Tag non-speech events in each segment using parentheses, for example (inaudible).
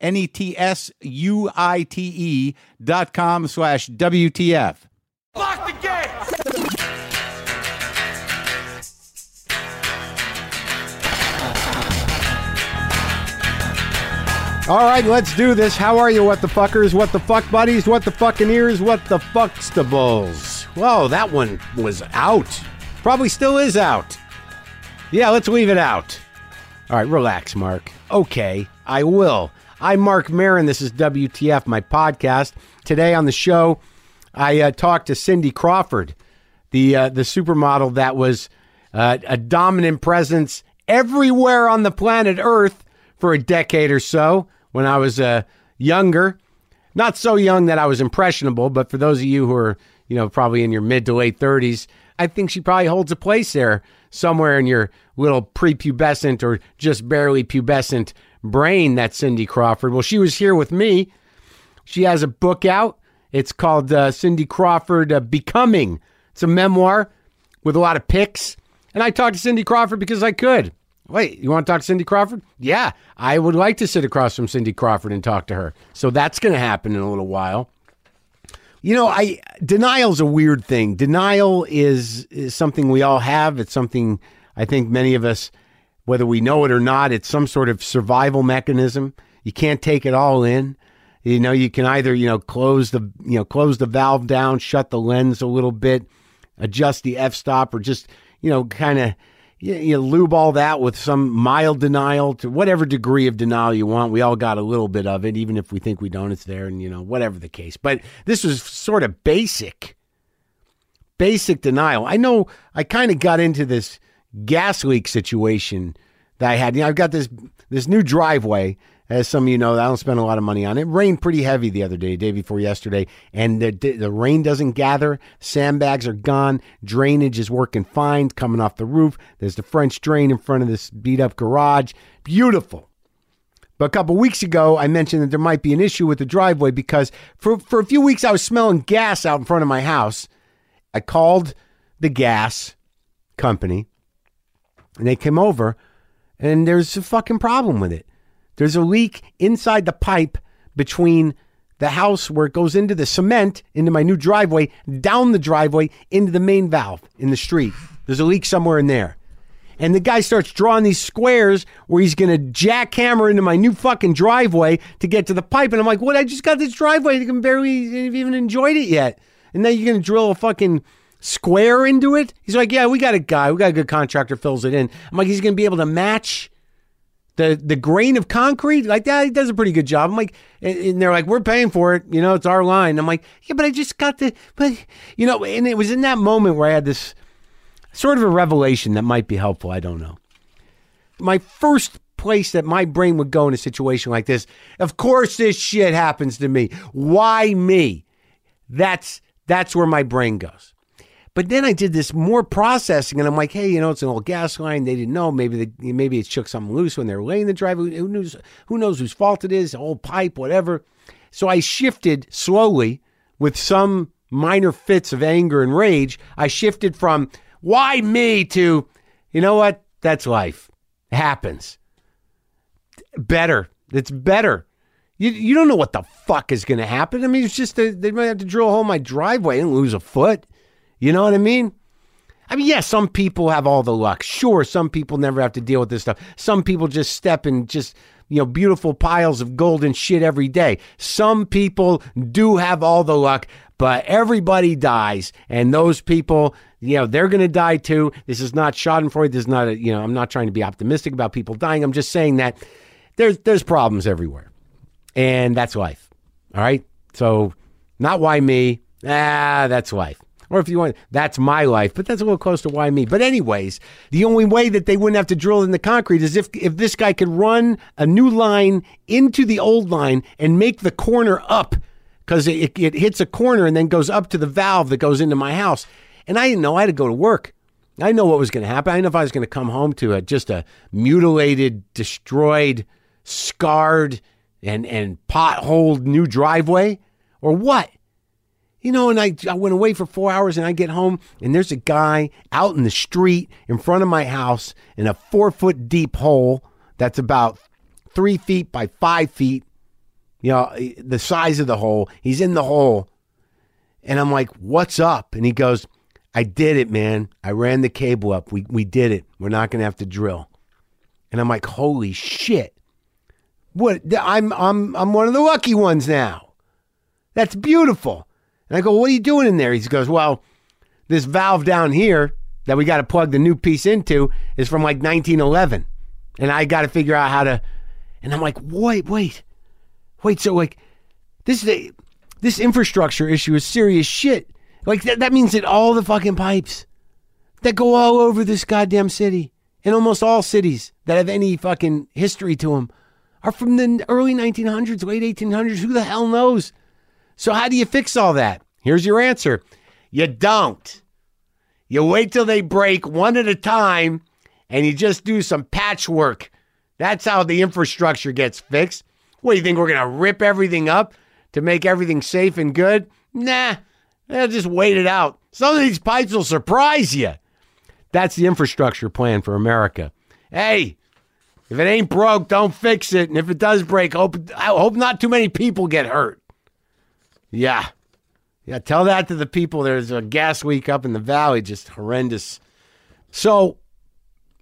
N E T S U I T E dot com slash WTF. Lock the gates! All right, let's do this. How are you, what the fuckers, what the fuck buddies, what the fucking ears, what the fuckstables? Whoa, that one was out. Probably still is out. Yeah, let's leave it out. All right, relax, Mark. Okay, I will. I'm Mark Maron. This is WTF, my podcast. Today on the show, I uh, talked to Cindy Crawford, the uh, the supermodel that was uh, a dominant presence everywhere on the planet Earth for a decade or so when I was uh, younger. Not so young that I was impressionable, but for those of you who are, you know, probably in your mid to late 30s, I think she probably holds a place there somewhere in your little prepubescent or just barely pubescent brain, that Cindy Crawford. Well, she was here with me. She has a book out. It's called uh, Cindy Crawford uh, Becoming. It's a memoir with a lot of pics. And I talked to Cindy Crawford because I could. Wait, you want to talk to Cindy Crawford? Yeah, I would like to sit across from Cindy Crawford and talk to her. So that's going to happen in a little while. You know, I denial's a weird thing. Denial is, is something we all have. It's something I think many of us, whether we know it or not, it's some sort of survival mechanism. You can't take it all in. You know, you can either, you know, close the, you know, close the valve down, shut the lens a little bit, adjust the f-stop or just, you know, kind of you, you lube all that with some mild denial to whatever degree of denial you want. We all got a little bit of it, even if we think we don't, it's there, and you know, whatever the case. But this was sort of basic, basic denial. I know I kind of got into this gas leak situation that I had. You know, I've got this this new driveway. As some of you know, I don't spend a lot of money on it. rained pretty heavy the other day, day before yesterday, and the, the rain doesn't gather. Sandbags are gone. Drainage is working fine, coming off the roof. There's the French drain in front of this beat up garage. Beautiful. But a couple weeks ago, I mentioned that there might be an issue with the driveway because for, for a few weeks I was smelling gas out in front of my house. I called the gas company and they came over and there's a fucking problem with it. There's a leak inside the pipe between the house where it goes into the cement, into my new driveway, down the driveway, into the main valve in the street. There's a leak somewhere in there. And the guy starts drawing these squares where he's going to jackhammer into my new fucking driveway to get to the pipe. And I'm like, what? I just got this driveway. I can barely even enjoyed it yet. And now you're going to drill a fucking square into it? He's like, yeah, we got a guy. We got a good contractor fills it in. I'm like, he's going to be able to match the the grain of concrete? Like that he does a pretty good job. I'm like and, they're like we're paying for it. You know it's our line. I'm like yeah but i just got the but you know and it was in that moment where i had this sort of a revelation that might be helpful. I don't know. My first place that my brain would go in a situation like this of course this shit happens to me. Why me? That's that's where my brain goes but then I did this more processing, and I'm like, hey, you know, it's an old gas line. They didn't know. Maybe maybe it shook something loose when they were laying the driveway. Who knows? Who knows whose fault it is? Old pipe, whatever. So I shifted slowly with some minor fits of anger and rage. I shifted from why me to, you know what? That's life. It happens. Better. It's better. You, you don't know what the fuck is going to happen. I mean, it's just a, they might have to drill a hole in my driveway and lose a foot. You know what I mean? I mean, yes, yeah, some people have all the luck. Sure, some people never have to deal with this stuff. Some people just step in just, you know, beautiful piles of golden shit every day. Some people do have all the luck, but everybody dies, and those people, you know, they're going to die too. This is not Schadenfreude. This is not a, you know, I'm not trying to be optimistic about people dying. I'm just saying that there's there's problems everywhere, and that's life. All right, so not why me. Ah, that's life. Or if you want, that's my life, but that's a little close to why me. But anyways, the only way that they wouldn't have to drill in the concrete is if if this guy could run a new line into the old line and make the corner up because it, it hits a corner and then goes up to the valve that goes into my house. And I didn't know I had to go to work. I know what was going to happen. I didn't know if I was going to come home to a, just a mutilated, destroyed, scarred, and and potholed new driveway or what. You know, and I, I went away for four hours and I get home and there's a guy out in the street in front of my house in a four foot deep hole that's about three feet by five feet. You know, eh, the size of the hole. He's in the hole. And I'm like, what's up? And he goes, I did it, man. I ran the cable up. We, we did it. We're not going to have to drill. And I'm like, holy shit. What? I'm, I'm, I'm one of the lucky ones now. That's beautiful. And I go, What are you doing in there? He goes, Well, this valve down here that we got to plug the new piece into is from like 1911. And I got to figure out how to. And I'm like, Wait, wait, wait. So, like, this is a, this infrastructure issue is serious shit. Like, that, that means that all the fucking pipes that go all over this goddamn city, and almost all cities that have any fucking history to them, are from the early 1900s, late 1800s. Who the hell knows? So, how do you fix all that? Here's your answer you don't. You wait till they break one at a time and you just do some patchwork. That's how the infrastructure gets fixed. What do you think? We're going to rip everything up to make everything safe and good? Nah, they'll just wait it out. Some of these pipes will surprise you. That's the infrastructure plan for America. Hey, if it ain't broke, don't fix it. And if it does break, hope, I hope not too many people get hurt. Yeah. Yeah, tell that to the people. There's a gas leak up in the valley, just horrendous. So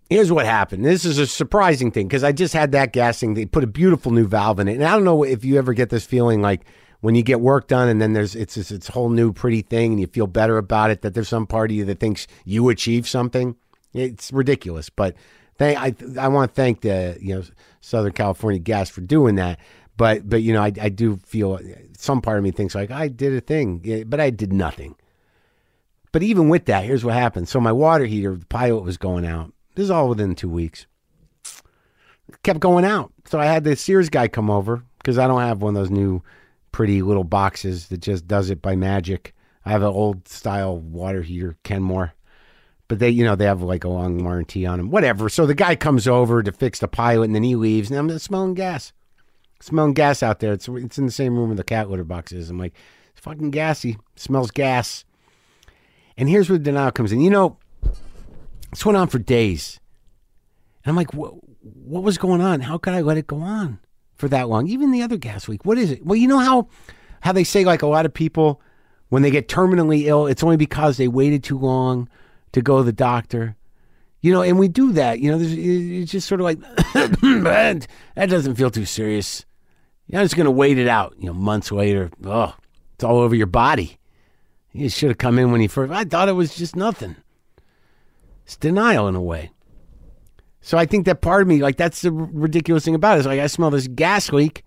here's what happened. This is a surprising thing because I just had that gas thing. They put a beautiful new valve in it. And I don't know if you ever get this feeling like when you get work done and then there's it's this it's whole new pretty thing and you feel better about it that there's some part of you that thinks you achieved something. It's ridiculous, but thank I I want to thank the you know Southern California Gas for doing that but but you know I, I do feel some part of me thinks like I did a thing, but I did nothing. But even with that, here's what happened. So my water heater, the pilot was going out. This is all within two weeks. It kept going out. So I had the Sears guy come over because I don't have one of those new pretty little boxes that just does it by magic. I have an old style water heater, Kenmore. But they, you know, they have like a long warranty on them. Whatever. So the guy comes over to fix the pilot and then he leaves and I'm smelling gas smelling gas out there. It's it's in the same room where the cat litter box is. I'm like, it's fucking gassy. Smells gas. And here's where the denial comes in. You know, this went on for days. And I'm like, what, what was going on? How could I let it go on for that long? Even the other gas leak. What is it? Well, you know how how they say like a lot of people when they get terminally ill, it's only because they waited too long to go to the doctor. You know, and we do that. You know, it's just sort of like, (coughs) that doesn't feel too serious. You're just going to wait it out. You know, months later, oh, it's all over your body. You should have come in when you first. I thought it was just nothing. It's denial in a way. So I think that part of me, like, that's the ridiculous thing about it. Is like I smell this gas leak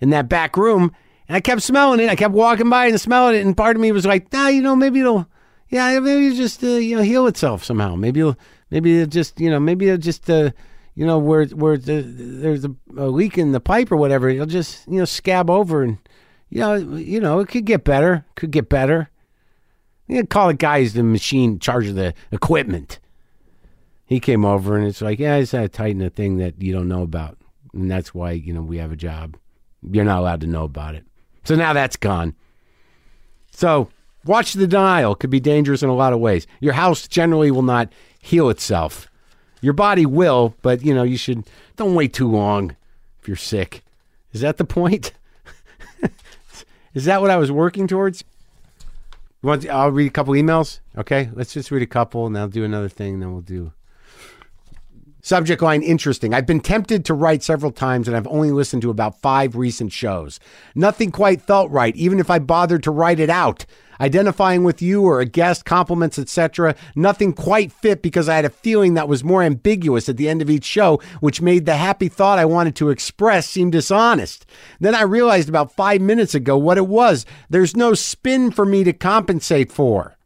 in that back room, and I kept smelling it. I kept walking by and smelling it, and part of me was like, nah, you know, maybe it'll, yeah, maybe it'll just, uh, you know, heal itself somehow. Maybe it'll, maybe it'll just, you know, maybe it'll just. Uh, you know, where where the, there's a, a, leak in the pipe or whatever, it'll just you know scab over and you know you know it could get better, could get better. You call the guy who's the machine charge of the equipment. He came over and it's like, yeah, I just had to tighten a thing that you don't know about, and that's why you know we have a job. You're not allowed to know about it. So now that's gone. So watch the dial. Could be dangerous in a lot of ways. Your house generally will not heal itself your body will, but you know, you should don't wait too long if you're sick. Is that the point? (laughs) Is that what I was working towards? You want? To, I'll read a couple emails. Okay, let's just read a couple, and I'll do another thing. And then we'll do. Subject line interesting. I've been tempted to write several times and I've only listened to about five recent shows. Nothing quite felt right, even if I bothered to write it out. Identifying with you or a guest, compliments, etc. Nothing quite fit because I had a feeling that was more ambiguous at the end of each show, which made the happy thought I wanted to express seem dishonest. Then I realized about five minutes ago what it was. There's no spin for me to compensate for.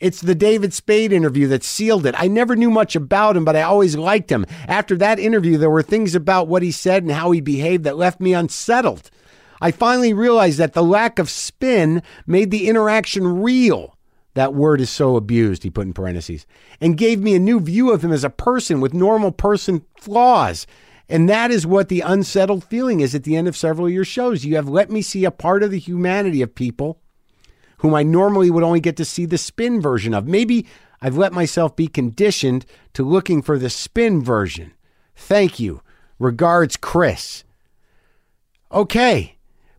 It's the David Spade interview that sealed it. I never knew much about him, but I always liked him. After that interview, there were things about what he said and how he behaved that left me unsettled. I finally realized that the lack of spin made the interaction real. That word is so abused, he put in parentheses, and gave me a new view of him as a person with normal person flaws. And that is what the unsettled feeling is at the end of several of your shows. You have let me see a part of the humanity of people whom I normally would only get to see the spin version of. Maybe I've let myself be conditioned to looking for the spin version. Thank you. Regards, Chris. Okay.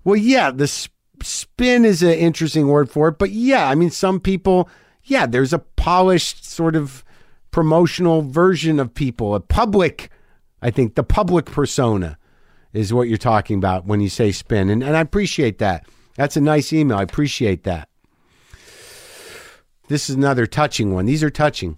Well, yeah, the sp- spin is an interesting word for it, but yeah, I mean, some people, yeah, there's a polished sort of promotional version of people, a public, I think the public persona is what you're talking about when you say spin. And, and I appreciate that. That's a nice email. I appreciate that. This is another touching one. These are touching.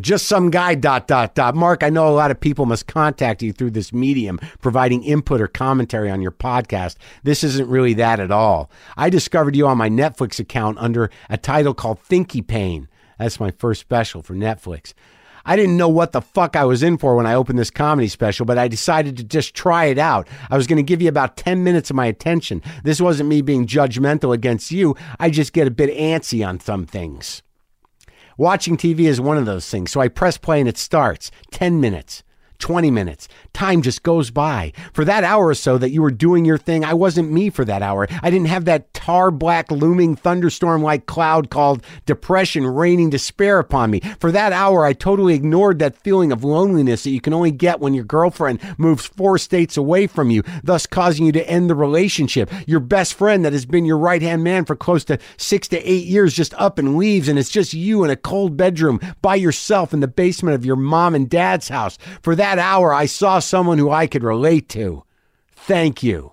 Just some guy, dot, dot, dot. Mark, I know a lot of people must contact you through this medium, providing input or commentary on your podcast. This isn't really that at all. I discovered you on my Netflix account under a title called Thinky Pain. That's my first special for Netflix. I didn't know what the fuck I was in for when I opened this comedy special, but I decided to just try it out. I was going to give you about 10 minutes of my attention. This wasn't me being judgmental against you. I just get a bit antsy on some things. Watching TV is one of those things. So I press play and it starts. 10 minutes. 20 minutes. Time just goes by. For that hour or so that you were doing your thing, I wasn't me for that hour. I didn't have that tar black looming thunderstorm like cloud called depression raining despair upon me. For that hour, I totally ignored that feeling of loneliness that you can only get when your girlfriend moves four states away from you, thus causing you to end the relationship. Your best friend that has been your right hand man for close to six to eight years just up and leaves, and it's just you in a cold bedroom by yourself in the basement of your mom and dad's house. For that hour, I saw someone who I could relate to. Thank you.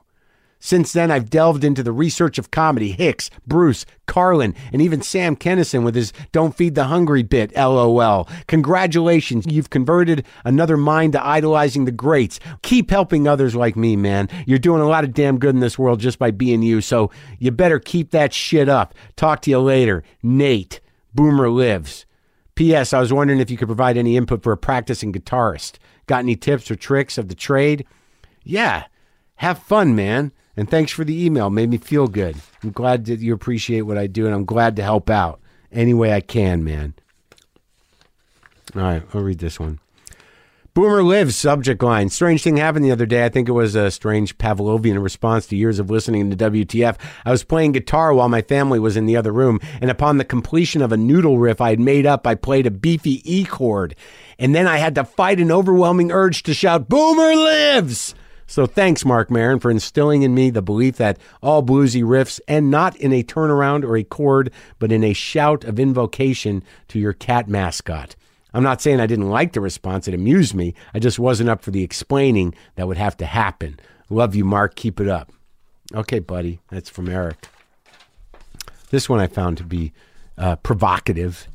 Since then, I've delved into the research of comedy. Hicks, Bruce, Carlin, and even Sam Kinison with his Don't Feed the Hungry bit, lol. Congratulations, you've converted another mind to idolizing the greats. Keep helping others like me, man. You're doing a lot of damn good in this world just by being you, so you better keep that shit up. Talk to you later. Nate, Boomer Lives. P.S. I was wondering if you could provide any input for a practicing guitarist. Got any tips or tricks of the trade? Yeah, have fun, man. And thanks for the email. Made me feel good. I'm glad that you appreciate what I do, and I'm glad to help out any way I can, man. All right, I'll read this one. Boomer lives, subject line. Strange thing happened the other day. I think it was a strange Pavlovian response to years of listening to WTF. I was playing guitar while my family was in the other room, and upon the completion of a noodle riff I had made up, I played a beefy E chord. And then I had to fight an overwhelming urge to shout, Boomer lives! So thanks, Mark Maron, for instilling in me the belief that all bluesy riffs end not in a turnaround or a chord, but in a shout of invocation to your cat mascot. I'm not saying I didn't like the response, it amused me. I just wasn't up for the explaining that would have to happen. Love you, Mark. Keep it up. Okay, buddy. That's from Eric. This one I found to be uh, provocative.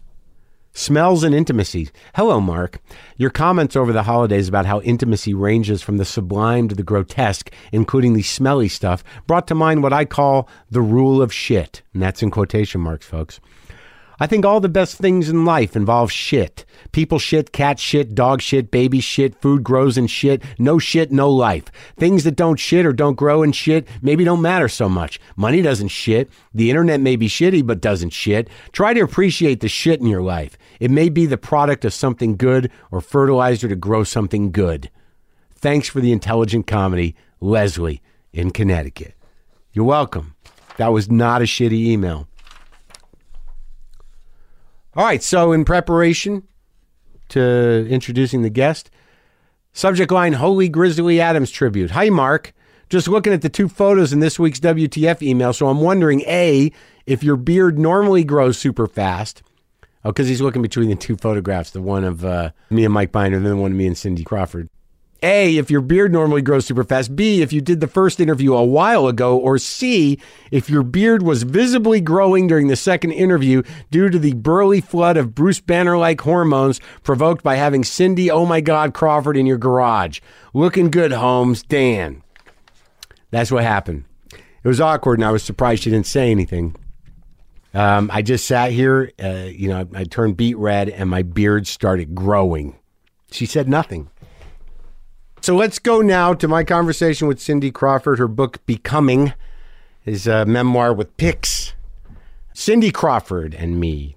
Smells and intimacy. Hello, Mark. Your comments over the holidays about how intimacy ranges from the sublime to the grotesque, including the smelly stuff, brought to mind what I call the rule of shit. And that's in quotation marks, folks. I think all the best things in life involve shit. People shit, cat shit, dog shit, baby shit, food grows in shit, no shit, no life. Things that don't shit or don't grow in shit maybe don't matter so much. Money doesn't shit. The internet may be shitty but doesn't shit. Try to appreciate the shit in your life. It may be the product of something good or fertilizer to grow something good. Thanks for the intelligent comedy, Leslie in Connecticut. You're welcome. That was not a shitty email. All right, so in preparation to introducing the guest, subject line Holy Grizzly Adams tribute. Hi, Mark. Just looking at the two photos in this week's WTF email, so I'm wondering A, if your beard normally grows super fast. Oh, because he's looking between the two photographs, the one of uh, me and Mike Binder, and then the one of me and Cindy Crawford. A, if your beard normally grows super fast. B, if you did the first interview a while ago. Or C, if your beard was visibly growing during the second interview due to the burly flood of Bruce Banner like hormones provoked by having Cindy, oh my God, Crawford in your garage. Looking good, Holmes. Dan. That's what happened. It was awkward, and I was surprised she didn't say anything. Um, I just sat here, uh, you know, I, I turned beet red, and my beard started growing. She said nothing. So let's go now to my conversation with Cindy Crawford. Her book, Becoming, is a memoir with pics. Cindy Crawford and me.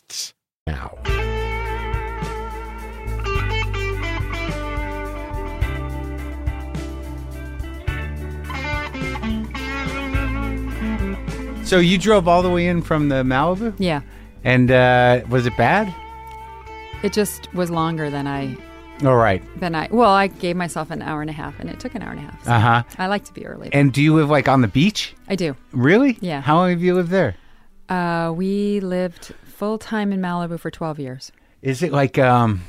Now. So you drove all the way in from the Malibu, Yeah. and uh, was it bad? It just was longer than I All right. than I well, I gave myself an hour and a half and it took an hour and a half. so Uh huh. I like to be early. And do you live like on the beach? I do. Really? Yeah. How long have you lived there? Uh, we lived full time in Malibu for 12 years. Is it like um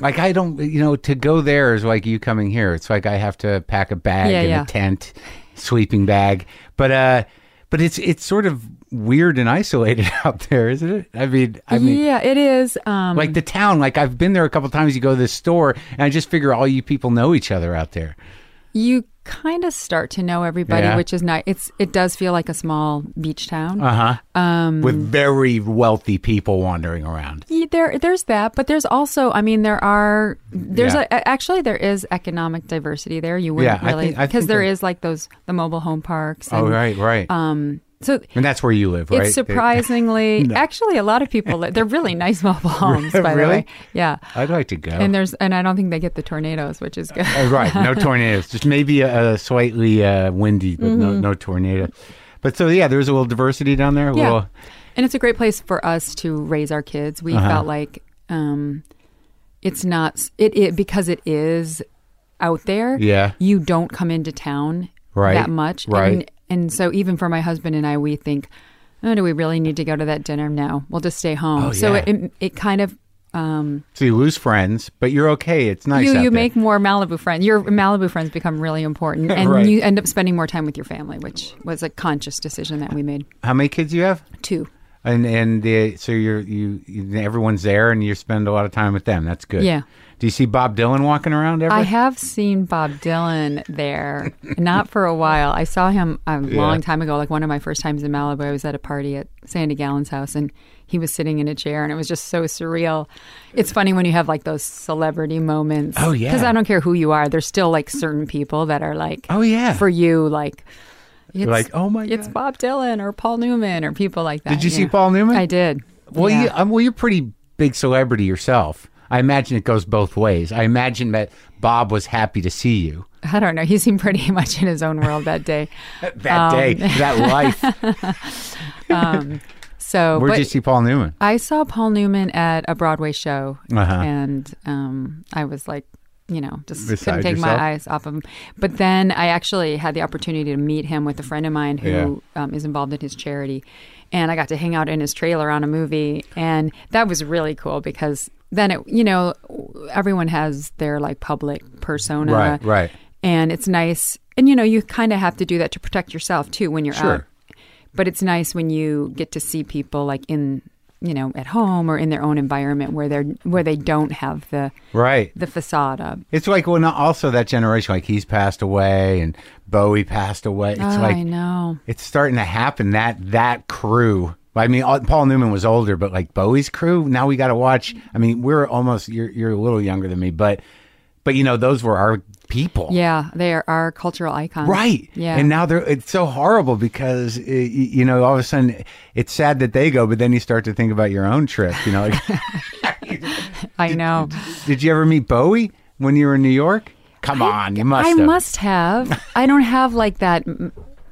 like I don't you know to go there is like you coming here. It's like I have to pack a bag Yeah, and yeah. a tent, sleeping bag. But uh but it's it's sort of weird and isolated (laughs) out there, isn't it? I mean I mean yeah, it is. Um, like the town, like I've been there a couple times you go to this store and I just figure all you people know each other out there. you kind of start to know everybody, Yeah. which is nice. It's it does feel like a small beach town. Uh-huh. Um, With very wealthy people wandering around. Yeah, there there's that, but there's also I mean there are there's Yeah. a, actually there is economic diversity there. You wouldn't really because there is like those the mobile home parks. Oh right, right. Um, so and that's where you live, right? it's surprisingly (laughs) actually a lot of people li- they're really nice mobile (laughs) homes by the Really? way. Yeah. I'd like to go. And there's and I don't think they get the tornadoes, which is good. Oh, right. No (laughs) tornadoes. Just maybe a, a slightly uh, windy, but no, no tornado. But so yeah, there's a little diversity down there. Mm-hmm. Yeah. little- And it's a great place for us to raise our kids. We Uh-huh. felt like um, it's not it, it because it is out there. Yeah. you don't come into town Right, that much. right. And, and so even for my husband and I, we think, oh, do we really need to go to that dinner? No, we'll just stay home. Oh, so yeah. it, it it kind of um, so you lose friends, but you're okay. It's nice. you you there. make more Malibu friends. Your Malibu friends become really important, (laughs) and Right. you end up spending more time with your family, which was a conscious decision that we made. How many kids do you have? Two. And and uh, so you're you, you everyone's there, and you spend a lot of time with them. That's good. Yeah. Do you see Bob Dylan walking around ever? I have seen Bob Dylan there, (laughs) not for a while. I saw him a long time ago, like one of my first times in Malibu. I was at a party at Sandy Gallin's house, and he was sitting in a chair, and it was just so surreal. It's funny when you have like those celebrity moments. Oh, yeah. because I don't care who you are. There's still like certain people that are like, Oh, yeah. for you, like. It's, like, oh my God. it's. Bob Dylan or Paul Newman or people like that. Did you see. Paul Newman? I did. Well, yeah. you, um, well, you're pretty big celebrity yourself. I imagine it goes both ways. I imagine that Bob was happy to see you I don't know. He seemed pretty (laughs) much in his own world that day. (laughs) that Um, day, that life. (laughs) So, Where'd but- you see Paul Newman? I saw Paul Newman at a Broadway show, Uh-huh. and um, I was like, you know, just Beside couldn't take yourself? my eyes off of him. But then I actually had the opportunity to meet him with a friend of mine who um, is involved in his charity, and I got to hang out in his trailer on a movie, and that was really cool because then it, you know, everyone has their like public persona, Right, right. and it's nice, and you know, you kind of have to do that to protect yourself too when you're Sure. out but it's nice when you get to see people like in you know, at home or in their own environment where they're where they don't have the Right. the facade up. It's like when also that generation, like he's passed away and Bowie passed away. It's oh, like I know. it's starting to happen. That that crew. I mean, Paul Newman was older, but like Bowie's crew. Now we got to watch. I mean, we're almost. You're you're a little younger than me, but but you know those were our people. Yeah, they are our cultural icons. Right. Yeah. And now they're it's so horrible because y- you know all of a sudden it's sad that they go, but then you start to think about your own trip. You know, like, (laughs) (laughs) I know. did you ever meet Bowie when you were in New York? Come on, you must. I have. must have. I don't have like that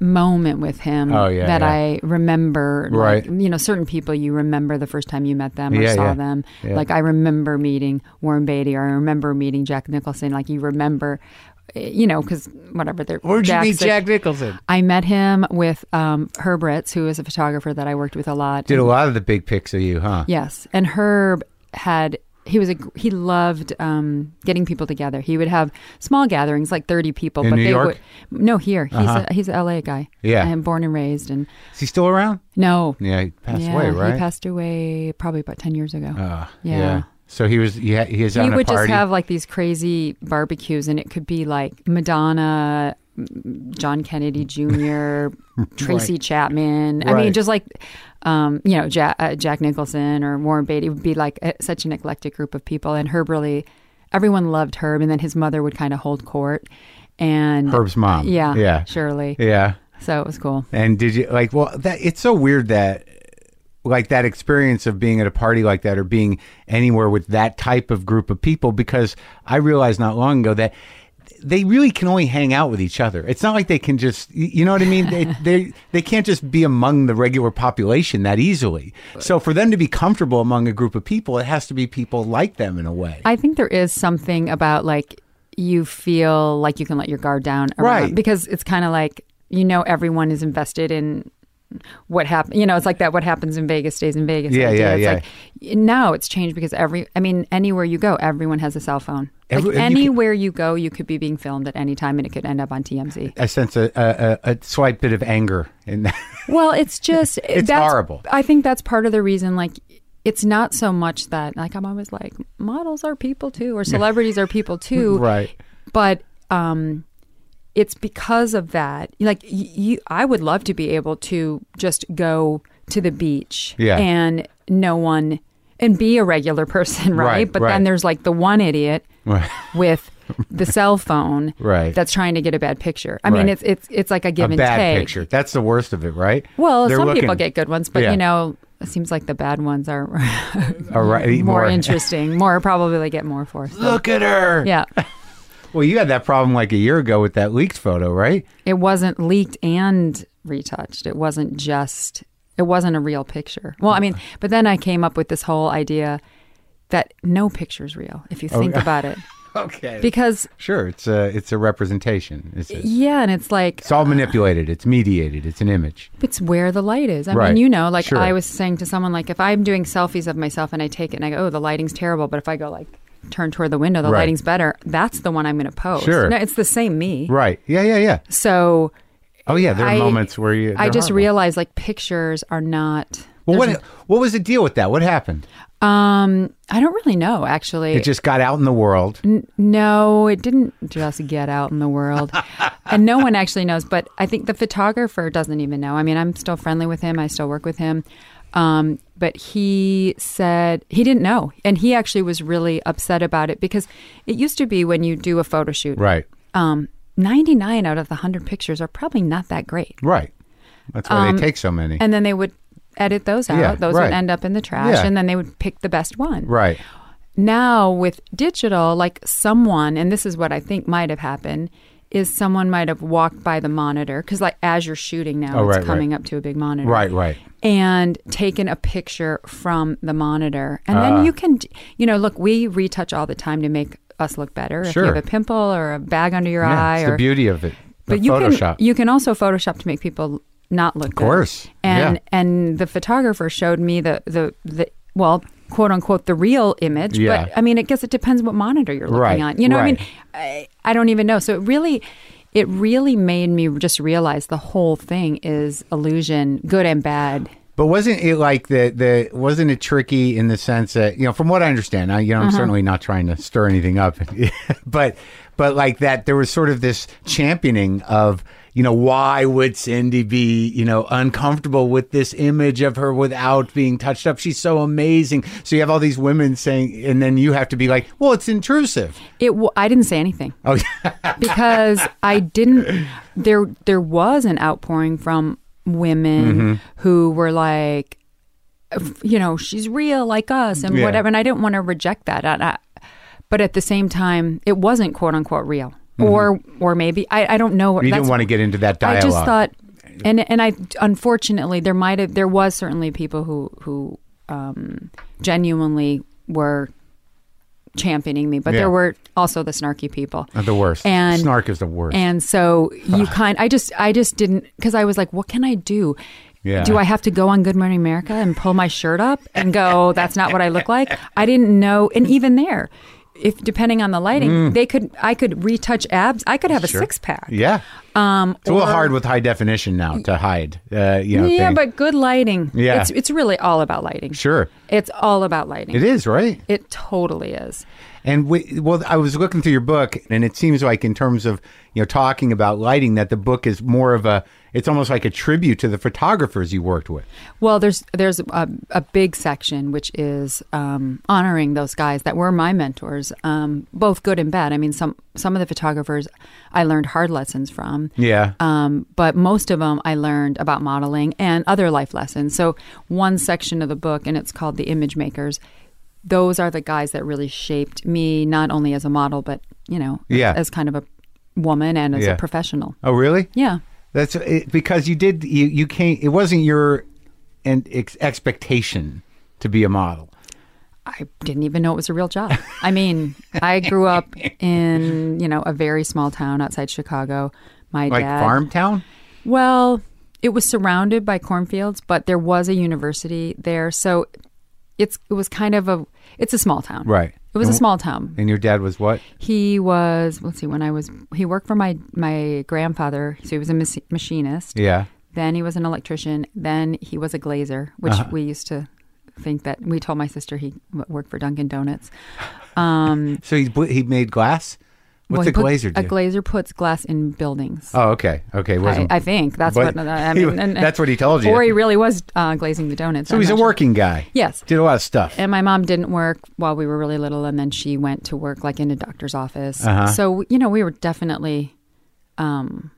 moment with him Oh, yeah, that yeah. I remember. Right. Like, you know, certain people you remember the first time you met them or Yeah, saw them. Like I remember meeting Warren Beatty or I remember meeting Jack Nicholson. Like you remember, eh, you know, because whatever. They're, Where'd you meet Jack Nicholson? I met him with um, Herb Ritts, who is a photographer that I worked with a lot. Did a lot of the big pics of you, huh? Yes, and Herb had he was a he loved um, getting people together. He would have small gatherings, like thirty people. In but New they York? would no here. He's Uh-huh. a, he's a LA guy. Yeah. and born and raised. And Is he still around? no, Yeah, he passed yeah, away, right? He passed away probably about ten years ago. Uh, Yeah. So he was. He, he he would just have like these crazy barbecues, and it could be like Madonna, John Kennedy Jr., (laughs) Tracy Chapman. I Right. mean, just like um, you know Jack, uh, Jack Nicholson or Warren Beatty would be like uh such an eclectic group of people, and Herb really, everyone loved Herb, and then his mother would kind of hold court, and Herb's mom. yeah, Yeah. Shirley. Yeah. So it was cool. And did you like? Well, that it's so weird that like that experience of being at a party like that or being anywhere with that type of group of people because I realized not long ago that they really can only hang out with each other. It's not like they can just, you know what I mean? They (laughs) they they can't just be among the regular population that easily. So for them to be comfortable among a group of people, it has to be people like them in a way. I think there is something about like you feel like you can let your guard down, around, Right. Because it's kind of like you know everyone is invested in what happened. You know, it's like that. What happens in Vegas stays in Vegas. Yeah, idea. yeah, it's yeah. Like now it's changed because every. I mean, anywhere you go, everyone has a cell phone. Every- like you can- anywhere you go, you could be being filmed at any time, and it could end up on TMZ. I sense a, a, a, slight bit of anger in that. Well, it's just (laughs) It's horrible. I think that's part of the reason. Like, it's not so much that like I'm always like models are people too, or (laughs) celebrities are people too, Right. But um, it's because of that. Like, you, I would love to be able to just go to the beach, Yeah. and no one. And be a regular (laughs) person, right? Right, but right. then there's like the one idiot Right. (laughs) with the cell phone (laughs) Right. that's trying to get a bad picture. I mean, it's it's it's like a give a and bad take. picture. That's the worst of it, right? Well, They're some looking- people get good ones, but Yeah. you know, it seems like the bad ones are right, more, interesting, more probably get more for. So, Look at her. yeah, Well, you had that problem like a year ago with that leaked photo, right? it wasn't leaked and retouched. It wasn't just. It wasn't a real picture. Well, I mean, but then I came up with this whole idea that no picture's real if you oh, think about it, (laughs) Okay. because sure, it's a it's a representation. It's, it's yeah, and it's like it's all manipulated. It's mediated. It's an image. It's where the light is. I Right. mean, you know, like Sure. I was saying to someone, like if I'm doing selfies of myself and I take it and I go, oh, the lighting's terrible, but if I go like turn toward the window, the Right. lighting's better. That's the one I'm going to post. Sure. No, it's the same me. Right. Yeah. Yeah. Yeah. So Oh yeah. There are I- moments where you. I just horrible. realized like pictures are not. Well, what what was the deal with that? What happened? Um, I don't really know actually. It just got out in the world. No, it didn't just get out in the world. (laughs) and no one actually knows, but I think the photographer doesn't even know. I mean, I'm still friendly with him, I still work with him. Um, but he said he didn't know. And he actually was really upset about it because it used to be when you do a photo shoot, Right. um, 99 out of the 100 pictures are probably not that great. Right. That's why they take so many. Um, And then they would edit those out. Yeah, those right. would end up in the trash. Yeah. And then they would pick the best one right. now with digital, like someone, and this is what I think might have happened, is someone might have walked by the monitor because, like, as you're shooting now, Oh, it's right, coming right. up to a big monitor, Right. Right. And taken a picture from the monitor, and Ah. then you can, you know, look, we retouch all the time to make us look better. If Sure. you have a pimple or a bag under your Yeah, eye, or the beauty of it. but the you Photoshop. can you can also Photoshop to make people not look. Good, of course, and yeah. and the photographer showed me the the the well quote unquote the real image. Yeah. But I mean, I guess it depends what monitor you're looking Right, on. You know, what I mean, I, I don't even know. So it really. It really made me just realize the whole thing is illusion, good and bad. But wasn't it like the the wasn't it tricky in the sense that you know from what I understand, I, you know I'm Uh-huh. certainly not trying to stir anything up, (laughs) but but like that there was sort of this championing of you know why would Cindy be you know uncomfortable with this image of her without being touched up? She's so amazing. So you have all these women saying, and then you have to be like, well, it's intrusive. It. W- I didn't say anything. Oh, because I didn't. There, there was an outpouring from women Mm-hmm. who were like, you know, she's real like us and Yeah. whatever. And I didn't want to reject that. I, I, but at the same time, it wasn't quote unquote real, or or maybe I, I don't know. Mm-hmm. you didn't want to get into that dialogue. I just thought, and and I unfortunately there might have there was certainly people who who um, genuinely were championing me, but Yeah. there were also the snarky people. Uh, the worst. And Snark is the worst. And so you (sighs) kind, I just, I just didn't, because I was like, what can I do? Yeah. Do I have to go on Good Morning America and pull my shirt up and go, that's not what I look like? (laughs) I didn't know. And even there, if depending on the lighting, they could, I could retouch abs. I could have a Mm. Sure. six pack. yeah. Um, It's a little or- hard with high definition now to hide. Uh, you know, yeah, things. but good lighting. Yeah. It's, it's really all about lighting. sure, It's all about lighting. it is right. It totally is. And we, well, I was looking through your book, and it seems like in terms of you know talking about lighting, that the book is more of a. It's almost like a tribute to the photographers you worked with. Well, there's there's a, a big section which is um, honoring those guys that were my mentors, um, both good and bad. I mean, some some of the photographers I learned hard lessons from. Yeah. Um, but most of them I learned about modeling and other life lessons. So one section of the book, and it's called the Image Makers. Those are the guys that really shaped me, not only as a model, but you know, Yeah. as kind of a woman and as Yeah. a professional. Oh, really? Yeah. That's it, because you did. You you can't. It wasn't your and ex- expectation to be a model. I didn't even know it was a real job. I mean, I grew up in, you know, a very small town outside Chicago. My Like dad farm town. Well, it was surrounded by cornfields, but there was a university there. So it's it was kind of a it's a small town. Right. It was a small town. And your dad was what? He was let's see when I was he worked for my my grandfather, so he was a mach- machinist. Yeah. Then he was an electrician. Then he was a glazer, which Uh-huh. we used to think that we told my sister he worked for Dunkin' Donuts. Um, (laughs) So he he made glass. What's well, a glazer do? A glazer puts glass in buildings. oh, okay. Okay. I, I think that's what I he- (laughs) mean. and- that's what he told you. Or he really was uh, glazing the donuts. so I'm he's a sure. working guy. Yes. Did a lot of stuff. And my mom didn't work while we were really little, and then she went to work like in a doctor's office. Uh-huh. So you know, we were definitely, um,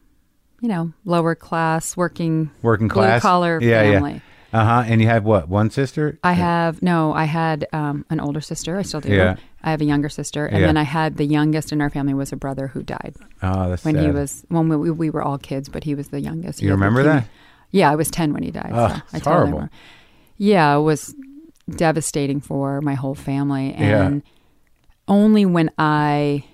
you know, lower class, working, Working class. collar yeah, family. Yeah. Uh huh. And you have what? One sister? I have no. I had um, an older sister. I still do. Yeah. I have a younger sister, and Yeah. then I had the youngest in our family was a brother who died Oh, that's when he was when we, we were all kids, but he was the youngest. You remember that? Yeah, I was ten when he died. Ugh, so it's horrible. Yeah, it was devastating for my whole family, Yeah. and only when I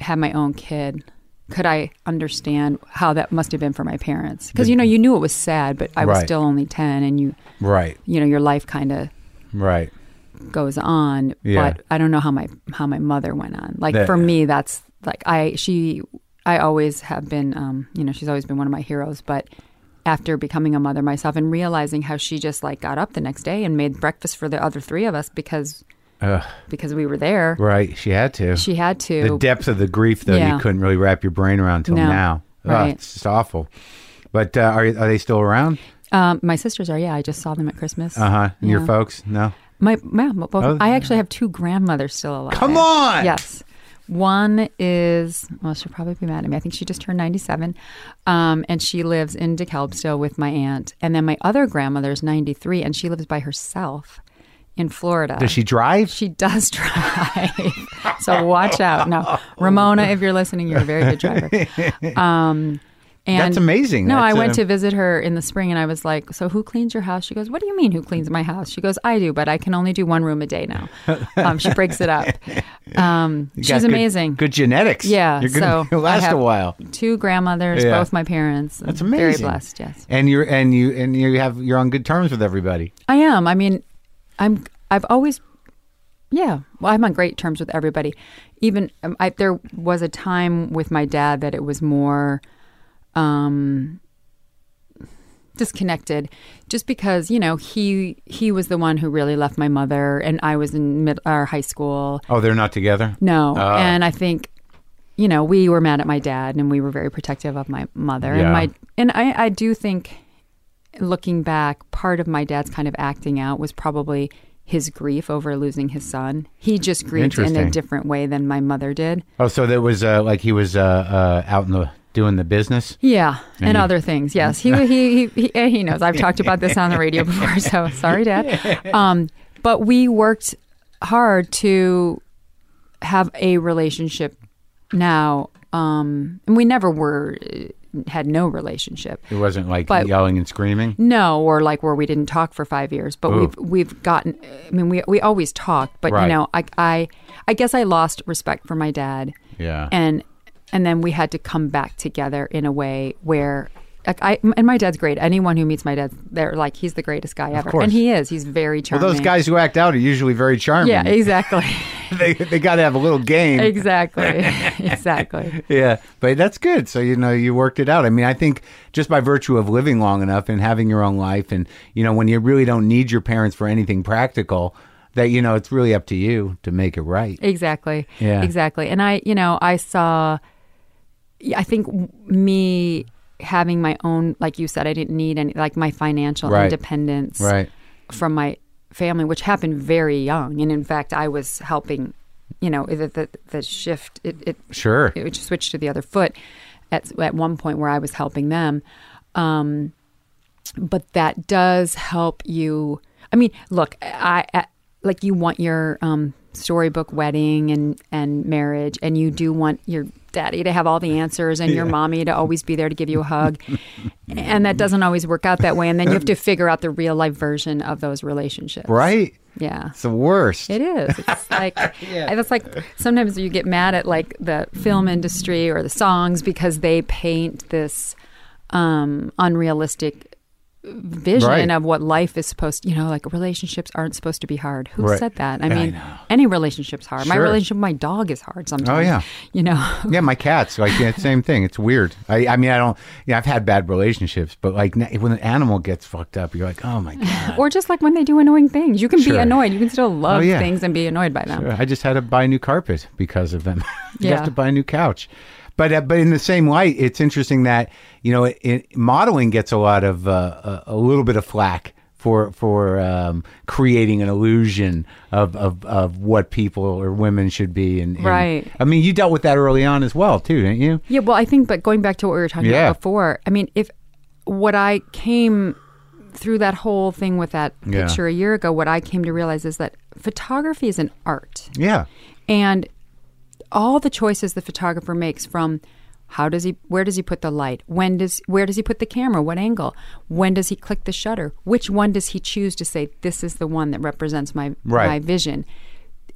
had my own kid could I understand how that must have been for my parents. Because you know, you knew it was sad, but I was Right. still only ten, and you, Right. you know, your life kind of Right. Goes on. Yeah. But I don't know how my how my mother went on. Like That- for me, that's like I she I always have been um you know she's always been one of my heroes. But after becoming a mother myself and realizing how she just like got up the next day and made breakfast for the other three of us because Ugh, because we were there. right. She had to. She had to. the depth of the grief, though, you couldn't really wrap your brain around till No. now. Ugh, Right. it's just awful. But uh, are are they still around? um, my sisters are. Yeah, I just saw them at Christmas. Uh huh. And your folks? No. My, my both, Oh. I actually have two grandmothers still alive. Come on! Yes. One is, well, she'll probably be mad at me. I think she just turned 97. Um, and she lives in DeKalb still with my aunt. And then my other grandmother is 93, and she lives by herself in Florida. Does she drive? She does (laughs) drive. so watch out. No, Ramona, if you're listening, you're a very good driver. (laughs) Um, and That's amazing. No, I went uh, to visit her in the spring and I was like, So who cleans your house? She goes, What do you mean who cleans my house? She goes, I do, but I can only do one room a day now. (laughs) Um, she breaks it up. Um, she's good- amazing. Good, genetics. Yeah, You're gonna so (laughs) last a while. Two grandmothers, Yeah. both my parents. That's Very amazing. blessed, yes. And you're and you and you have you're on good terms with everybody. I am. I mean, I'm. I've always, yeah. Well, I'm on great terms with everybody. Even um, I, there was a time with my dad that it was more, um, disconnected just because you know he he was the one who really left my mother and I was in mid or high school Oh, they're not together. no Oh. and I think you know we were mad at my dad and we were very protective of my mother Yeah. and my and I I do think looking back part of my dad's kind of acting out was probably his grief over losing his son he just grieved in a different way than my mother did Oh, so there was uh, like he was uh, uh, out in the doing the business. Yeah, and, And other things. Yes, he he he he, he knows. I've talked about this on the radio before, so (laughs) sorry, Dad. Um, but we worked hard to have a relationship now, um, and we never were had no relationship. It wasn't like But- yelling and screaming. No, or like where we didn't talk for five years, but Ooh. we've we've gotten. I mean, we we always talked, but Right. you know, I I I guess I lost respect for my dad Yeah. and and then we had to come back together in a way where like I and my dad's great. Anyone who meets my dad, they're like he's the greatest guy ever, and he is. He's very charming. well, those guys who act out are usually very charming. yeah, exactly, (laughs) they they got to have a little game. (laughs) exactly, (laughs) exactly. Yeah, but that's good. So you know you worked it out. I mean, I think just by virtue of living long enough and having your own life, and you know when you really don't need your parents for anything practical, that you know it's really up to you to make it right. Exactly. Yeah. Exactly. And I, you know, I saw, I think me having my own, like you said, I didn't need any, like my financial Right. independence Right. from my family, which happened very young. And in fact, I was helping, you know, the, the, the shift, it, it, Sure. it switched to the other foot at, at one point where I was helping them. Um, but that does help you. I mean, look, I, I like you want your um, storybook wedding and and marriage, and you do want your daddy to have all the answers and your mommy to always be there to give you a hug, (laughs) and that doesn't always work out that way. And then you have to figure out the real life version of those relationships. Right. Yeah. It's the worst. It is. It's (laughs) like it's like sometimes you get mad at like the film industry or the songs because they paint this um, unrealistic vision Right. of what life is supposed. You know, like relationships aren't supposed to be hard. Who Right. said that? I I mean, know. any relationship's hard. My relationship with my dog is hard sometimes. Oh, yeah. You know. Yeah, my cats like yeah, same thing. It's weird. I, I mean, I don't. Yeah, I've had bad relationships, but like when an animal gets fucked up, you're like, oh my god. Or just like when they do annoying things, you can Sure. be annoyed. You can still love Oh, yeah. things and be annoyed by them. I just had to buy new carpet because of them. (laughs) you Yeah. have to buy a new couch. But uh, but in the same light, it's interesting that you know it, it, modeling gets a lot of uh, a, a little bit of flack for for um, creating an illusion of, of of what people or women should be. And, and- Right. I mean, you dealt with that early on as well, too, didn't you? Yeah, well, I think, but going back to what we were talking Yeah. about before, I mean, if what I came through that whole thing with that Yeah. picture a year ago, what I came to realize is that photography is an art. Yeah. And all the choices the photographer makes from how does he where does he put the light? When does where does he put the camera? What angle? When does he click the shutter? Which one does he choose to say this is the one that represents my Right. my vision?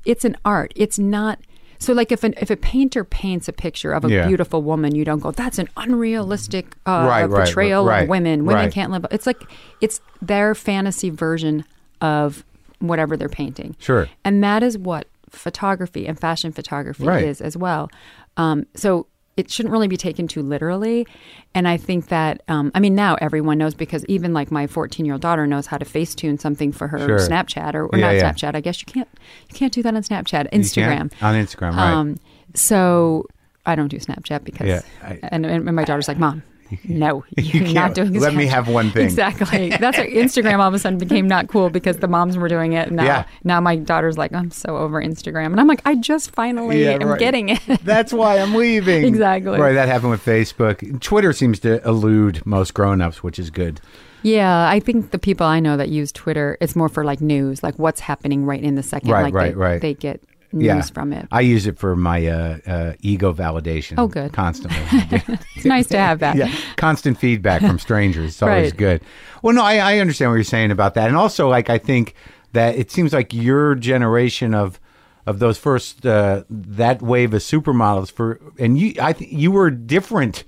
It's an art. It's not so like if an if a painter paints a picture of a Yeah. beautiful woman you don't go that's an unrealistic uh, Right, portrayal right, of women. Women can't live it's like it's their fantasy version of whatever they're painting. Sure. and that is what photography and fashion photography Right. is as well. Um, so it shouldn't really be taken too literally. And I think that, um, I mean, now everyone knows because even like my 14 year old daughter knows how to Facetune something for her Sure. Snapchat or, or Yeah, not yeah. Snapchat. I guess you can't, you can't do that on Snapchat, Instagram. on Instagram, right? Um, so I don't do Snapchat because, Yeah, I- and, and my daughter's like, mom, (laughs) no, you're can't. not doing Let me have one thing. Exactly. That's why Instagram all of a sudden became not cool because the moms were doing it. And now, Yeah. now my daughter's like, I'm so over Instagram. And I'm like, I just finally Yeah, am right. getting it. (laughs) That's why I'm leaving. Exactly. Right. That happened with Facebook. Twitter seems to elude most grown-ups, which is good. yeah. I think the people I know that use Twitter, it's more for like news, like what's happening right in the second. Right, like right, they, right. They get yeah. from it. I use it for my uh, uh, ego validation. Oh, good. Constantly. (laughs) (laughs) It's nice to have that. yeah. Constant feedback from strangers. It's always Right. good. Well, no, I, I understand what you're saying about that, and also like I think that it seems like your generation of of those first uh, that wave of supermodels for and you I th- you were different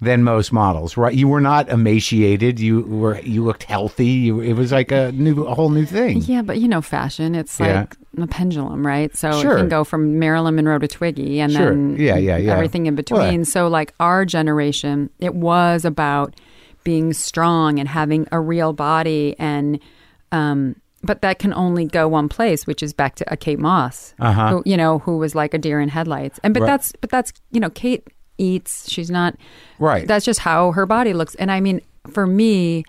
than most models, right? You were not emaciated. You were you looked healthy. You, it was like a new a whole new thing. Yeah, but you know, fashion, it's Yeah. like a pendulum, right? So Sure. it can go from Marilyn Monroe to Twiggy and Sure. then Yeah, yeah, yeah. everything in between. Well, so, like our generation, it was about being strong and having a real body and um but that can only go one place which is back to a Kate Moss Uh-huh. who, you know who was like a deer in headlights and but Right. that's but that's you know Kate eats she's not Right. that's just how her body looks and I mean for me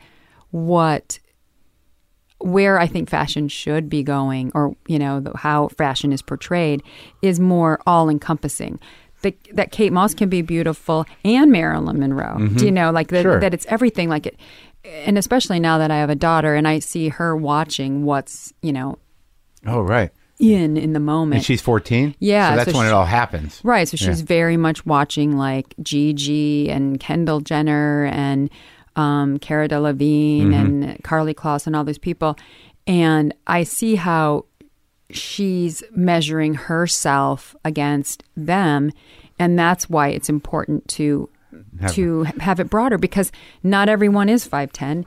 what where I think fashion should be going, or you know the, how fashion is portrayed, is more all encompassing. That that Kate Moss can be beautiful and Marilyn Monroe. Do mm-hmm. you know like that? Sure. That it's everything. Like it, and especially now that I have a daughter and I see her watching what's you know Oh, right. In in the moment. And she's 14? Yeah, So that's so when she- it all happens. Right. So she's Yeah. very much watching like Gigi and Kendall Jenner and um, Cara Delevingne Mm-hmm. and Karlie Kloss and all these people. And I see how she's measuring herself against them. And that's why it's important to Have- to have it broader because not everyone is 5'10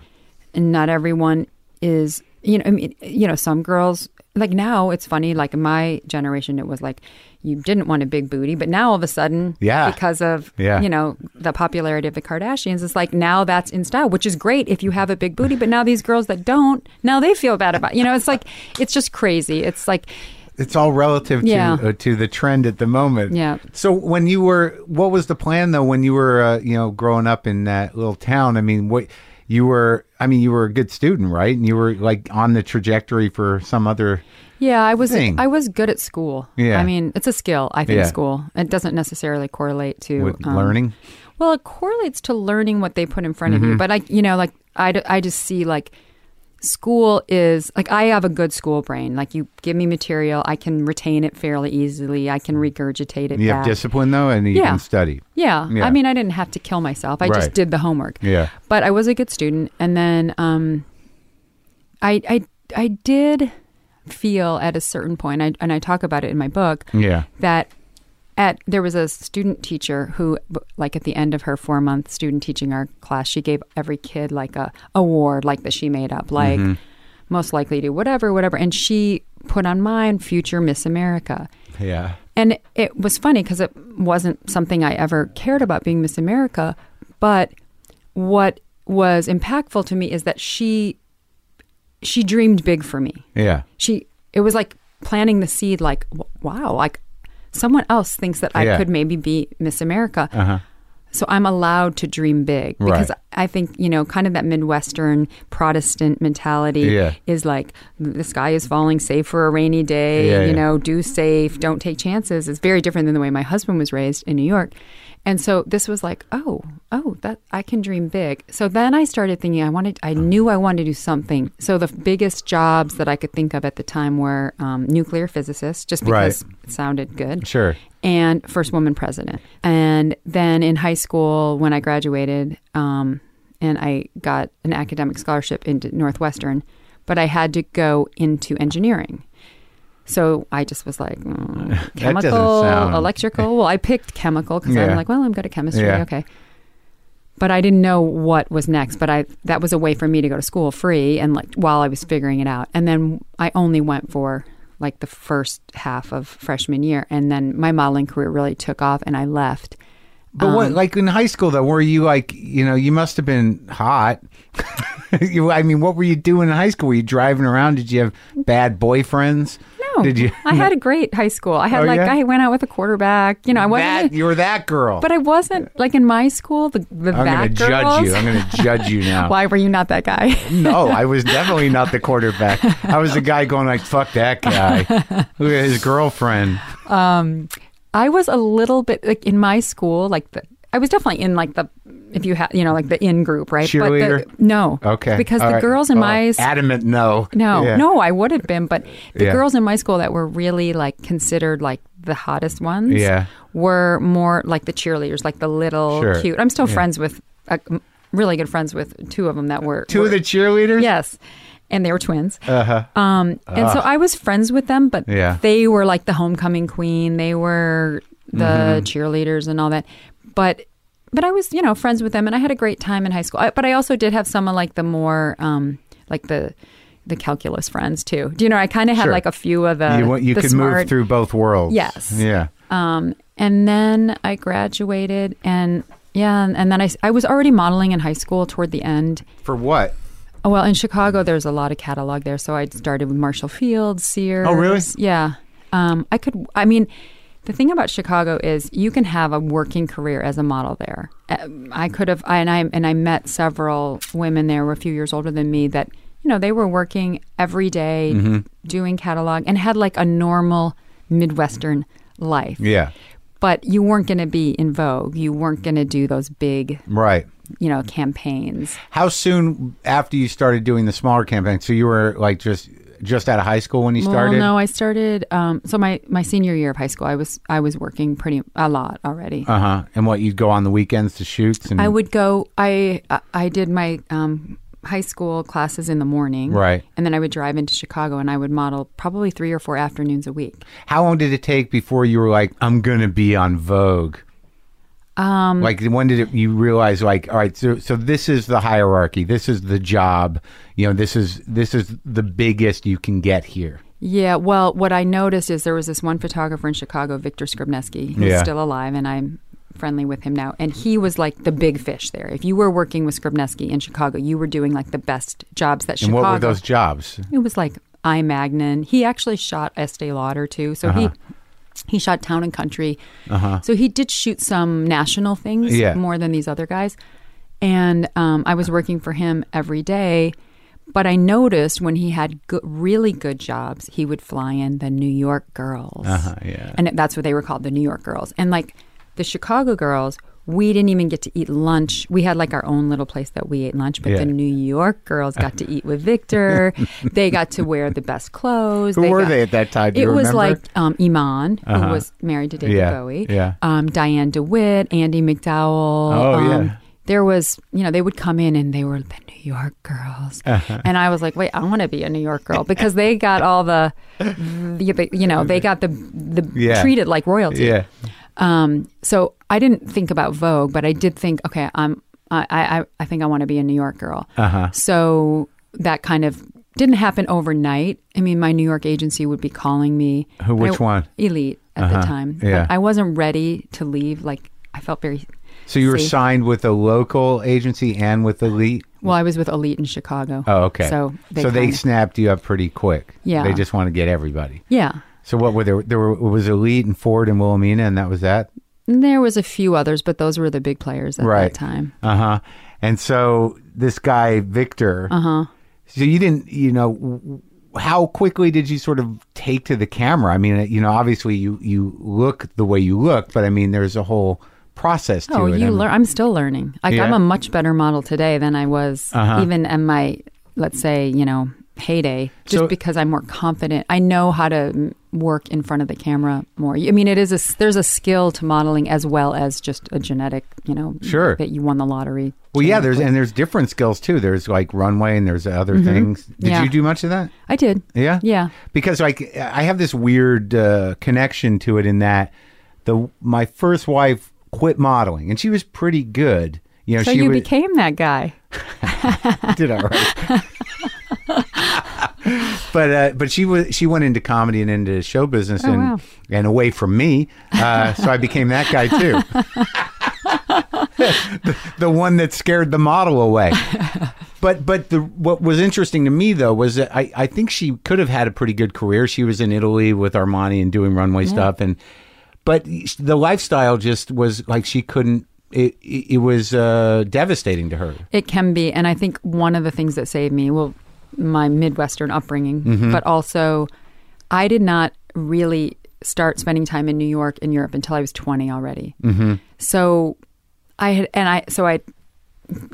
and not everyone is you know I mean you know some girls like now it's funny like my generation it was like you didn't want a big booty but now all of a sudden Yeah. because of Yeah. you know the popularity of the Kardashians it's like now that's in style which is great if you have a big booty but now these girls that don't now they feel bad about you know it's like it's just crazy it's like It's all relative to uh, to the trend at the moment. Yeah. So when you were, what was the plan though? When you were, uh, you know, growing up in that little town? I mean, what you were? I mean, you were a good student, right? And you were like on the trajectory for some other. Yeah, I was thing. I was good at school. Yeah. I mean, it's a skill, I think Yeah. school. It doesn't necessarily correlate to um, learning? Well, it correlates to learning what they put in front Mm-hmm. of you, but I you know, like I, I just see like school is like I have a good school brain. Like you give me material, I can retain it fairly easily. I can regurgitate it You have discipline though, and you Yeah. can study. Yeah. Yeah. I mean, I didn't have to kill myself. I Right. just did the homework. Yeah. But I was a good student. And then um, I, I, I did feel at a certain point, I, and I talk about it in my book, Yeah. that at there was a student teacher who like at the end of her four month student teaching our class she gave every kid like a award like that she made up like mm-hmm. most likely to whatever whatever and she put on mine future miss america Yeah. and it was funny because it wasn't something I ever cared about being Miss America. But what was impactful to me is that she she dreamed big for me. Yeah. She it was like planting the seed. Like wow, like someone else thinks that I Yeah. could maybe be Miss America. Uh huh. So I'm allowed to dream big because Right. I think, you know, kind of that Midwestern Protestant mentality Yeah. is like the sky is falling, save for a rainy day, Yeah, you know, do safe, don't take chances. It's very different than the way my husband was raised in New York. And so this was like, oh, oh, that I can dream big. So then I started thinking I wanted I knew I wanted to do something. So the biggest jobs that I could think of at the time were um, nuclear physicist, just because Right. it sounded good Sure. and first woman president. And then in high school, when I graduated, um, and I got an academic scholarship into Northwestern, but I had to go into engineering. So I just was like, mm, (laughs) chemical, sound- electrical. Well, I picked chemical because Yeah. I'm like, well, I'm good at chemistry. Yeah. Okay. But I didn't know what was next. But I that was a way for me to go to school free and like while I was figuring it out. And then I only went for like the first half of freshman year, and then my modeling career really took off, and I left. But what, Um, like in high school though, were you like, you know, you must have been hot. (laughs) you, I mean, what were you doing in high school? Were you driving around? Did you have bad boyfriends? No, Did you? I had a great high school. I had Oh, like yeah? I went out with a quarterback. You know, I wasn't. that, you were that girl. but I wasn't like in my school. The the I'm that to judge you. I'm going to judge you now. (laughs) Why were you not that guy? No, (laughs) I was definitely not the quarterback. I was the guy going like, "Fuck that guy." Look at his girlfriend. Um, I was a little bit like in my school, like the I was definitely in like the if you had you know like the in group, right? Cheerleader? But the, no, Okay, because all the right. girls in Oh, my adamant no, no Yeah. no I would have been, but the Yeah. girls in my school that were really like considered like the hottest ones, Yeah. were more like the cheerleaders, like the little Sure. cute. I'm still Yeah. friends with uh, really good friends with two of them that were Two were- of the cheerleaders. yes. And they were twins. Uh huh. Um, and so I was friends with them, but Yeah. they were like the homecoming queen. They were the Mm-hmm. cheerleaders and all that. But but I was, you know, friends with them, and I had a great time in high school. I, but I also did have some of like the more um, like the the calculus friends too. Do you know? I kind of had Sure. like a few of the you you the could smart, move through both worlds. Yes. Yeah. Um, and then I graduated, and Yeah, and, and then I was already modeling in high school toward the end. For what? Oh, well, in Chicago, there's a lot of catalog there. So I started with Marshall Fields, Sears. Oh, really? Yeah. Um, I could, I mean, the thing about Chicago is you can have a working career as a model there. Um, I could have, I, and I and I met several women there who were a few years older than me that you know they were working every day, Mm-hmm. doing catalog and had like a normal Midwestern life. Yeah. But you weren't going to be in Vogue. You weren't going to do those big, Right. you know, campaigns. How soon after you started doing the smaller campaigns? So you were like just just out of high school when you started? No, I started. Um, so my my senior year of high school, I was I was working pretty a lot already. Uh huh. And what you'd go on the weekends to shoots and I would go. I I- I did my um, high school classes in the morning, Right. and then I would drive into Chicago and I would model probably three or four afternoons a week. How long did it take before you were like, I'm gonna be on Vogue? Um, like when did it, you realize like, all right, so so this is the hierarchy, this is the job, you know, this is this is the biggest you can get here. Yeah, well, what I noticed is there was this one photographer in Chicago, Victor Skrebneski, who's Yeah. still alive, and I'm friendly with him now. And he was like the big fish there. If you were working with Skrebneski in Chicago, you were doing like the best jobs that And Chicago. what were those jobs? It was like I Magnin. He actually shot Estee Lauder too. So he he shot Town and Country. So he did shoot some national things Yeah. more than these other guys. And um, I was working for him every day. But I noticed when he had good, really good jobs, he would fly in the New York girls. Uh-huh, yeah. And that's what they were called, the New York girls. And like the Chicago girls, we didn't even get to eat lunch. We had like our own little place that we ate lunch, but Yeah. the New York girls got to eat with Victor. (laughs) they got to wear the best clothes. Who were got- they at that time? It was remember? like um, Iman, who Uh-huh. was married to David Yeah, Bowie. yeah. Um, Diane DeWitt, Andie MacDowell. Oh, um, yeah. There was, you know, they would come in and they were the New York girls, Uh-huh. and I was like, wait, I want to be a New York girl because they got all the, the, the you know, they got the the Yeah. treated like royalty. Yeah. Um, so I didn't think about Vogue, but I did think, okay, I'm, I, I, I think I want to be a New York girl. Uh-huh. So that kind of didn't happen overnight. I mean, my New York agency would be calling me. Who- which I- one? Elite at Uh-huh. the time. Yeah. But I wasn't ready to leave. Like I felt very. So you were signed with a local agency and with Elite? Well, I was with Elite in Chicago. Oh, okay. So they so they kinda- snapped you up pretty quick. Yeah. They just want to get everybody. yeah. So what were there? There were, was Elite and Ford and Wilhelmina, and that was that. There was a few others, but those were the big players at Right. that time. Uh huh. And so this guy Victor. Uh Uh-huh. So you didn't, you know, how quickly did you sort of take to the camera? I mean, you know, obviously you you look the way you look, but I mean, there's a whole process to Oh, it. You learn. I'm still learning. Like Yeah. I'm a much better model today than I was Uh-huh. even in my, let's say, you know, heyday. Just So- because I'm more confident, I know how to work in front of the camera more. I mean, it is a there's a skill to modeling as well as just a genetic, you know, Sure. that you won the lottery. Well, yeah, there's and there's different skills too. There's like runway and there's other things. Did Mm-hmm. Yeah. you do much of that? I did. Yeah, Yeah. Because like I have this weird uh, connection to it in that the my first wife quit modeling and she was pretty good. You know, So she you was, became that guy. (laughs) did all right. (laughs) (laughs) but uh, but she was she went into comedy and into show business and Oh, wow. and away from me, uh, so I became that guy too. (laughs) (laughs) the, the one that scared the model away. But but the what was interesting to me though was that I, I think she could have had a pretty good career. She was in Italy with Armani and doing runway stuff and but the lifestyle just was like she couldn't it it, it was uh, devastating to her. It can be, and I think one of the things that saved me, well, my Midwestern upbringing, Mm-hmm. but also I did not really start spending time in New York and Europe until I was 20 already. Mm-hmm. So I had, and I, so I,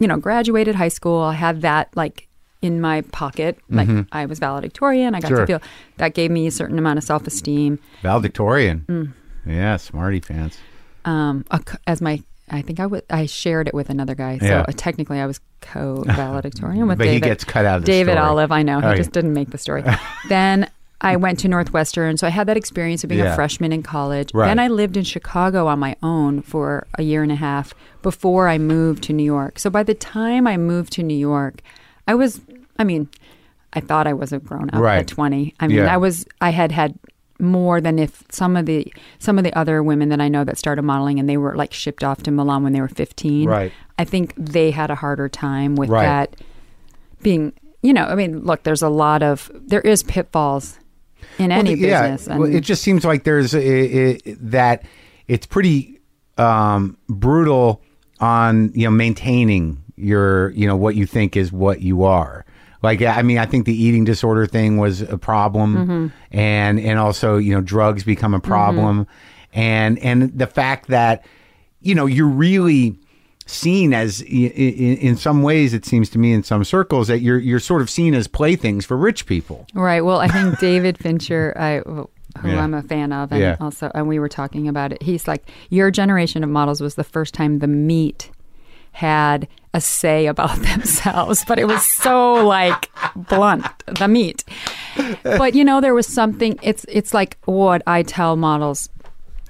you know, graduated high school. I had that like in my pocket. Like I was valedictorian. I got Mm-hmm. Sure. to feel that gave me a certain amount of self esteem. Valedictorian. Mm. Yeah, smarty pants. Um, a as my, I think I would, I shared it with another guy. So Yeah. uh, technically I was co valedictorian (laughs) with But he David. gets cut out of the David story. Olive, I know. He Oh, just yeah. didn't make the story. (laughs) then I went to Northwestern. So I had that experience of being Yeah. a freshman in college. Right. Then I lived in Chicago on my own for a year and a half before I moved to New York. So by the time I moved to New York, I was, I mean, I thought I was a grown up Right. at 20. I mean, Yeah. I was, I had had more than if some of the some of the other women that I know that started modeling and they were like shipped off to Milan when they were 15. Right. I think they had a harder time with Right. that being, you know, I mean, look, there's a lot of there is pitfalls in any Well, yeah, business. well, it just seems like there's a, a- that it's pretty um, brutal on you know maintaining your you know what you think is what you are. Like I mean, I think the eating disorder thing was a problem, Mm-hmm. and and also you know drugs become a problem, and and the fact that you know you're really seen as in some ways it seems to me in some circles that you're you're sort of seen as playthings for rich people. Right. Well, I think (laughs) David Fincher, I, who Yeah. I'm a fan of, and Yeah. also, and we were talking about it. He's like, your generation of models was the first time the meat had a say about (laughs) themselves, but it was so like blunt, the meat. But you know, there was something. It's it's like what I tell models.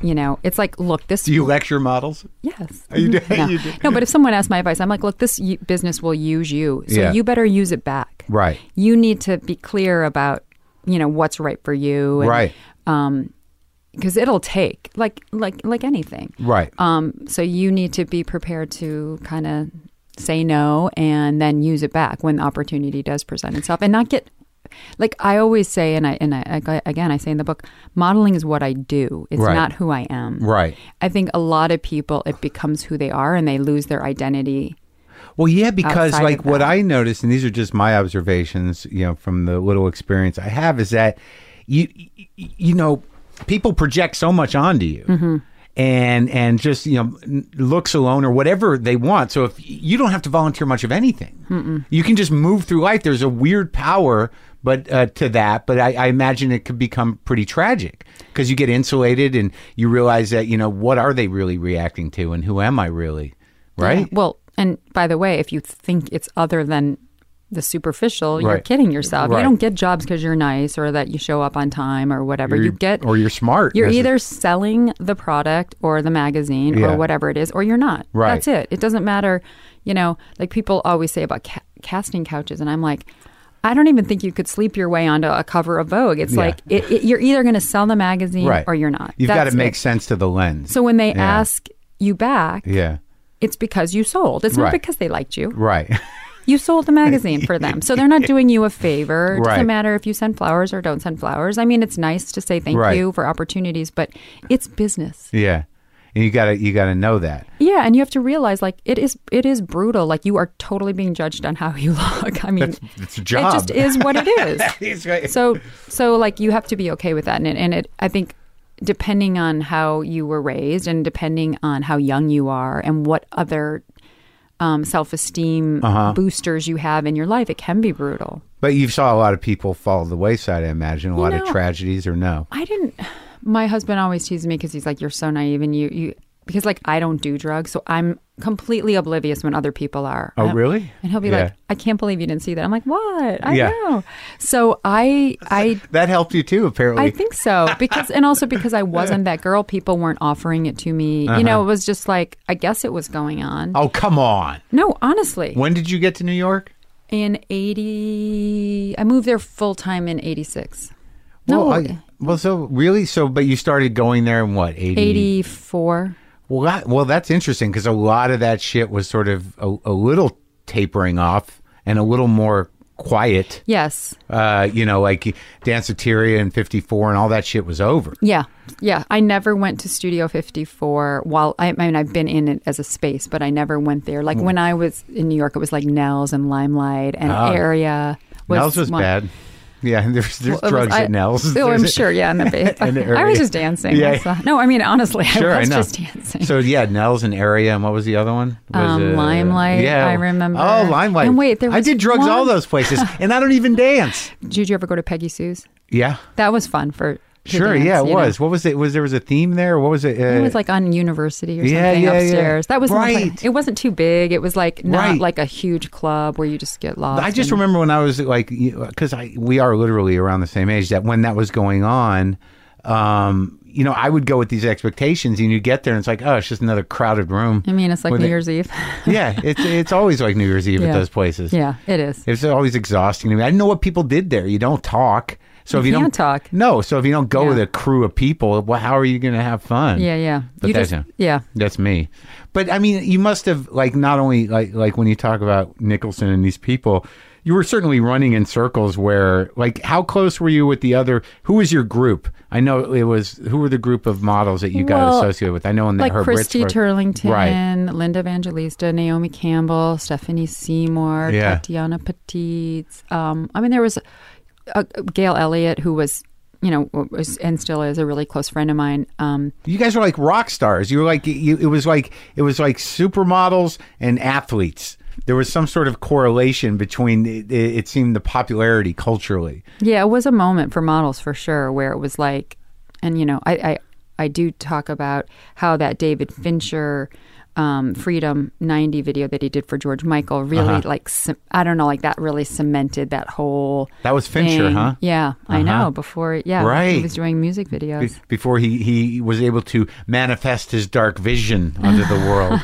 You know, it's like, look, this Do you lecture models? Yes. You do- (laughs) no. (laughs) you do. no, but if someone asks my advice, I'm like, look, this y- business will use you. So Yeah. you better use it back. Right. You need to be clear about, you know, what's right for you. and, Right. Um, because it'll take like like like anything. Right. Um, so you need to be prepared to kind of say no and then use it back when the opportunity does present itself, and not get like I always say, and I and I, again I say in the book, modeling is what I do. It's Right. not who I am. Right. I think a lot of people it becomes who they are, and they lose their identity. Well, yeah, because like what. I noticed, and these are just my observations, you know, from the little experience I have, is that you, you know, people project so much onto you. Mm-hmm. And and just you know looks alone or whatever they want. So if you don't have to volunteer much of anything, you can just move through life. There's a weird power, but uh, to that. But I, I imagine it could become pretty tragic because you get insulated and you realize that you know what are they really reacting to and who am I really, right? Yeah. Well, and by the way, if you think it's other than the superficial, you're kidding yourself. Right. You don't get jobs because you're nice or that you show up on time or whatever. You're- you get or you're smart. You're either selling the product or the magazine Yeah. or whatever it is, or you're not. Right. That's it. It doesn't matter. You know, like people always say about ca- casting couches, and I'm like, I don't even think you could sleep your way onto a cover of Vogue. It's Yeah. like it, it, you're either going to sell the magazine right or you're not. You've got to make it. sense to the lens. So when they Yeah. ask you back, yeah, it's because you sold. It's Right. not because they liked you. right. (laughs) You sold the magazine for them. So they're not (laughs) doing you a favor. It Right. doesn't matter if you send flowers or don't send flowers. I mean, it's nice to say thank Right. you for opportunities, but it's business. yeah, and you gotta you gotta know that. Yeah, and you have to realize like it is it is brutal. Like you are totally being judged on how you (laughs) look. I mean, It's a job. it just is what it (laughs) is. Right. so so like you have to be okay with that and it, and it I think depending on how you were raised and depending on how young you are and what other um, self-esteem Uh-huh. boosters you have in your life, it can be brutal. But you saw a lot of people fall to the wayside. I imagine a lot of tragedies, or no? I didn't. (sighs) My husband always teases me because he's like, "You're so naive," and you you because like I don't do drugs, so I'm completely oblivious when other people are. Oh, really? And he'll be Yeah. like, "I can't believe you didn't see that." I'm like, "What? I Yeah. know." So I I (laughs) That helped you too, apparently. I think so because and also because I wasn't that girl, people weren't offering it to me. You know, uh-huh. it was just like I guess it was going on. oh, come on. No, honestly, When did you get to New York? in eighty, I moved there full time in eighty six. No, Well, I- well, so really, so but you started going there in what eighty? eighty four. Well, that, well, that's interesting because a lot of that shit was sort of a, a little tapering off and a little more quiet. Yes. Uh, you know, like Danceteria and 54 and all that shit was over. Yeah, yeah. I never went to Studio 54 while I, I mean I've been in it as a space, but I never went there. Hmm. Like when I was in New York, it was like Nell's and Limelight and Ah. Area. Nell's was one- bad. Yeah, (laughs) there's there's Well, it was- drugs I- at Nell's. Oh, I'm sure. Yeah, (laughs) in the ba- And I was just dancing. Yeah. Uh, no, I mean honestly, Sure, I I was know. just dancing. So yeah, Nell's and Area, and what was the other one? Was, Um, Limelight, I remember. Oh, Limelight. And wait, there I did drugs one- all those places, and I don't even dance. (laughs) Did you ever go to Peggy Sue's? Yeah, That was fun for. Sure. dance, yeah, it you know. was. What was it? Was there was a theme there? What was it? Uh, It was like on University or something yeah, yeah. upstairs. That was Right. Like, it wasn't too big. It was like not Right. like a huge club where you just get lost. I just and- remember when I was like, because I we are literally around the same age. That when that was going on, um, you know, I would go with these expectations, and you get there, and it's like, oh, it's just another crowded room. I mean, it's like New Year's Eve. (laughs) yeah, it's it's always like New Year's Eve at those places. yeah, it is. It's always exhausting to me. I didn't know what people did there. You don't talk. So You if you don't talk. no. So if you don't go Yeah. with a crew of people, well, how are you going to have fun? Yeah, yeah. But you that's just, yeah. That's me. But I mean, you must have like not only like like when you talk about Nicholson and these people, you were certainly running in circles where like how close were you with the other? Who was your group? I know it was who were the group of models that you got Well, associated with? I know in the like Herb Christy Turlington, right? Linda Evangelista, Naomi Campbell, Stephanie Seymour, Yeah. Tatjana Patitz. Um, I mean, there was a, Gail Elliott who was, you know, was and still is a really close friend of mine. Um, You guys were like rock stars. You were like you, it was like it was like supermodels and athletes. There was some sort of correlation between it, it seemed the popularity culturally. Yeah, it was a moment for models for sure, where it was like, and you know, I I, I do talk about how that David Fincher. Um, Freedom 90 video that he did for George Michael really Uh-huh. like I don't know like that really cemented that whole That was Fincher, thing. huh? Yeah, I Uh-huh. know before yeah Right. he was doing music videos Be- before he, he was able to manifest his dark vision onto the world.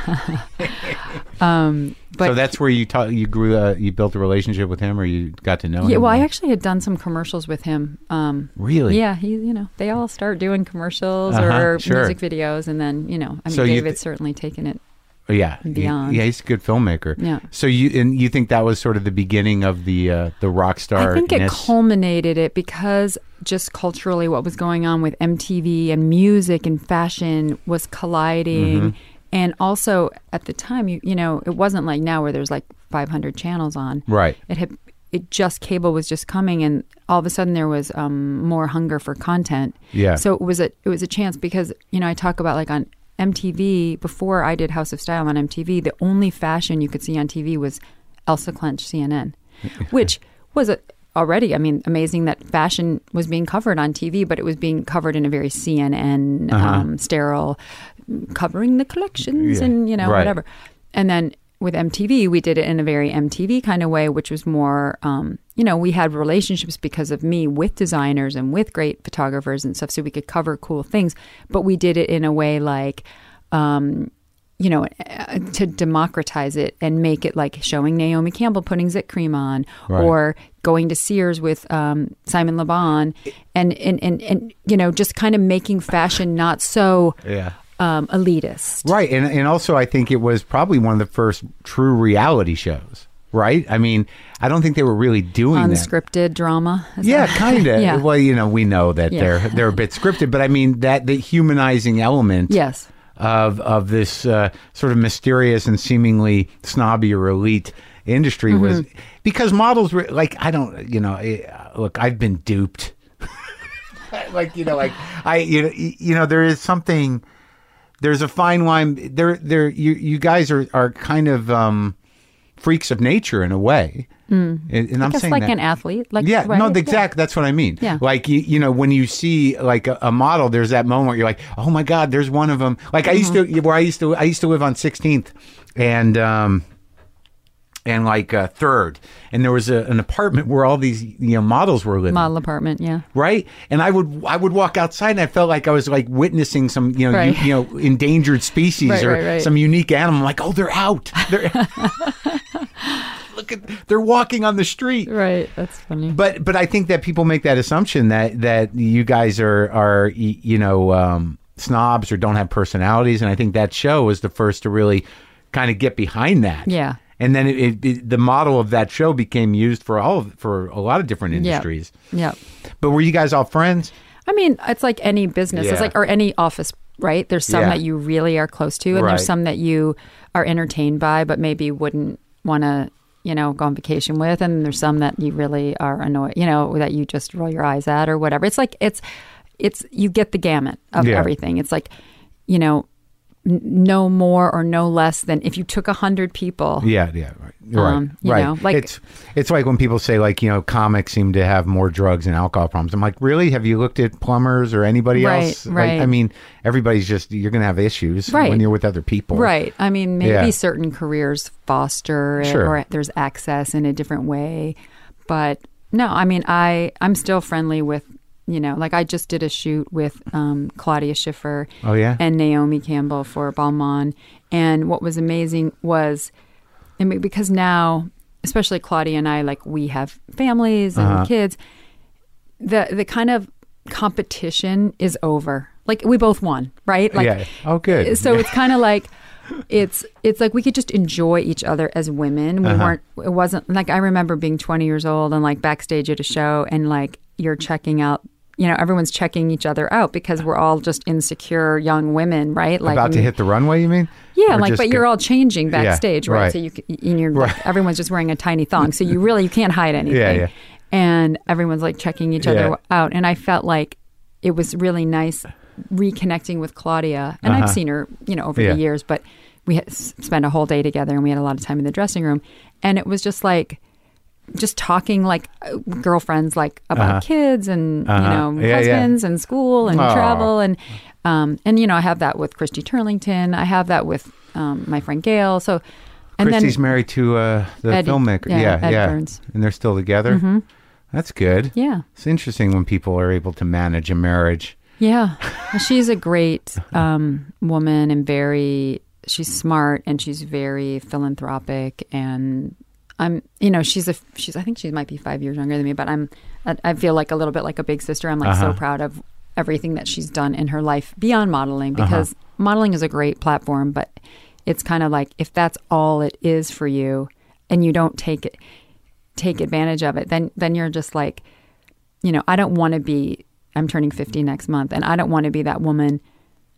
(laughs) but so that's where you taught you grew uh, you built a relationship with him or you got to know yeah him. well I actually had done some commercials with him um Really? yeah he you know they all start doing commercials Uh-huh, or sure. music videos and then you know I mean So David's th- certainly taken it Oh, yeah, He- beyond. yeah, he's a good filmmaker. Yeah. So you and you think that was sort of the beginning of the uh, the rock star? I think it culminated it because just culturally what was going on with MTV and music and fashion was colliding. Mm-hmm. And also at the time, you, you know, it wasn't like now where there's like 500 channels on. Right. It had, it just, cable was just coming and all of a sudden there was um, more hunger for content. Yeah. So it was a, it was a chance because, you know, I talk about like on MTV, before I did House of Style on MTV, the only fashion you could see on TV was Elsa Klensch CNN, (laughs) which was a, already, I mean, amazing that fashion was being covered on TV, but it was being covered in a very CNN um, sterile, covering the collections Yeah, and you know right. whatever. And then with MTV, we did it in a very MTV kind of way, which was more, um, you know, we had relationships because of me with designers and with great photographers and stuff, so we could cover cool things. But we did it in a way like, um, you know, uh, to democratize it and make it like showing Naomi Campbell putting zit cream on, Right. or going to Sears with um, Simon Le Bon, and, and and and you know, just kind of making fashion not so Yeah. Um, elitist. Right, and and also I think it was probably one of the first true reality shows. Right? I mean, I don't think they were really doing that. unscripted drama. Yeah, kind of. (laughs) yeah. Well, you know, we know that Yeah. they're they're a bit scripted, but I mean that the humanizing element Yes. of of this uh, sort of mysterious and seemingly snobby or elite industry was Mm-hmm. because models were like I don't you know eh, look I've been duped (laughs) like you know like I you know you know there is something there's a fine line there there you you guys are are kind of um freaks of nature in a way and, and I'm Just saying like that an athlete. Like yeah, right? no, Yeah. exactly. That's what I mean. Yeah. Like you, you know, when you see like a, a model, there's that moment where you're like, oh my god, there's one of them. Like I used Mm-hmm. to, where I used to, I used to live on 16th, and um, and like uh, Third, and there was a, an apartment where all these you know models were living. Model apartment. Yeah. Right, and I would I would walk outside and I felt like I was like witnessing some you know Right. you, you know endangered species Right, or right, right. some unique animal. I'm like, oh, they're out. They're (laughs) look at they're walking on the street. Right. That's funny. But but I think that people make that assumption that that you guys are are you know um, snobs or don't have personalities, and I think that show was the first to really kind of get behind that. Yeah. And then it, it, it- the model of that show became used for all of, for a lot of different industries. Yeah. But were you guys all friends? I mean, it's like any business. Yeah. It's like or any office, right? There's some Yeah. that you really are close to, and Right. there's some that you are entertained by, but maybe wouldn't want to, you know, go on vacation with. And there's some that you really are annoyed, you know, that you just roll your eyes at or whatever. It's like it's, it's you get the gamut of Yeah. everything. It's like, you know, no more or no less than if you took a hundred people. Yeah, yeah, right, right, Um, you right. know, like- it's it's like when people say like you know comics seem to have more drugs and alcohol problems. I'm like, really? Have you looked at plumbers or anybody Right, else? Like, right. I mean, everybody's just you're gonna have issues Right. when you're with other people, Right. I mean, maybe Yeah. certain careers foster it Sure. or there's access in a different way. But no, I mean, I I'm still friendly with you know, like I just did a shoot with um, Claudia Schiffer Oh yeah. and Naomi Campbell for Balmain. And what was amazing was, I mean, because now, especially Claudia and I, like we have families and Uh-huh. kids. the the kind of competition is over. Like we both won, right? Like yeah. Oh, good. so it's (laughs) kind of like it's it's like we could just enjoy each other as women. We Uh-huh. weren't. It wasn't like I remember being 20 years old and like backstage at a show and like you're checking out. You know, everyone's checking each other out because we're all just insecure young women, right? Like About to hit the runway, you mean? yeah, Or like, but go- you're all changing Yeah, backstage, right? right. So you, and you're like, everyone's just wearing a tiny thong, so you really you can't hide (laughs) anything. yeah. yeah. And everyone's like checking each other Yeah. out, and I felt like it was really nice reconnecting with Claudia, and I've seen her, you know, over Uh-huh. Yeah. the years, but we spent a whole day together, and we had a lot of time in the dressing room, and it was just like. Just talking like uh, girlfriends, like about kids and Uh-huh. you know Yeah, yeah. husbands and school and Aw. travel and um, and you know I have that with Christy Turlington. I have that with um, my friend Gail. So and Christy's then married to uh, the Ed- filmmaker. yeah, Yeah, Ed yeah. Burns. And they're still together. Mm-hmm. That's good. yeah, It's interesting when people are able to manage a marriage. yeah, (laughs) she's a great um, woman and very she's smart and she's very philanthropic and I'm you know she's a she's I think she might be five years younger than me, but I'm I, feel like a little bit like a big sister. I'm like so Uh-huh. proud of everything that she's done in her life beyond modeling because modeling is a great platform, but it's kind of like if that's all it is for you and you don't take it take advantage of it, then then you're just like, you know, I don't want to be. I'm turning 50 next month, and I don't want to be that woman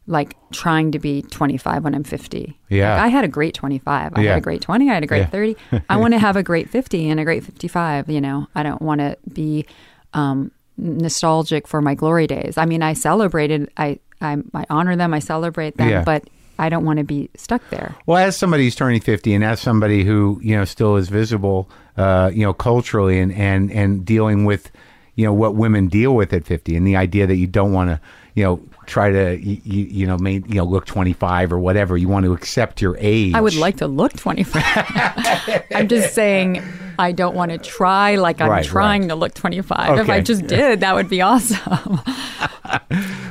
like trying to be 25 when I'm 50. Yeah. Like, I had a great 25. I Yeah. had a great 20. I had a great Yeah. 30. (laughs) I want to have a great 50 and a great 55. You know, I don't want to be um, nostalgic for my glory days. I mean, I celebrated. I I, I honor them. I celebrate them, Yeah. but I don't want to be stuck there. Well, as somebody who's turning 50 and as somebody who, you know, still is visible, uh, you know, culturally and, and, and dealing with, you know, what women deal with at 50 and the idea that you don't want to, you know, try to, you, you know, make, you know, look 25 or whatever. You want to accept your age. I would like to look 25. (laughs) I'm just saying I don't want to try like I'm Right, trying right. to look 25. If I just did, that would be awesome. (laughs)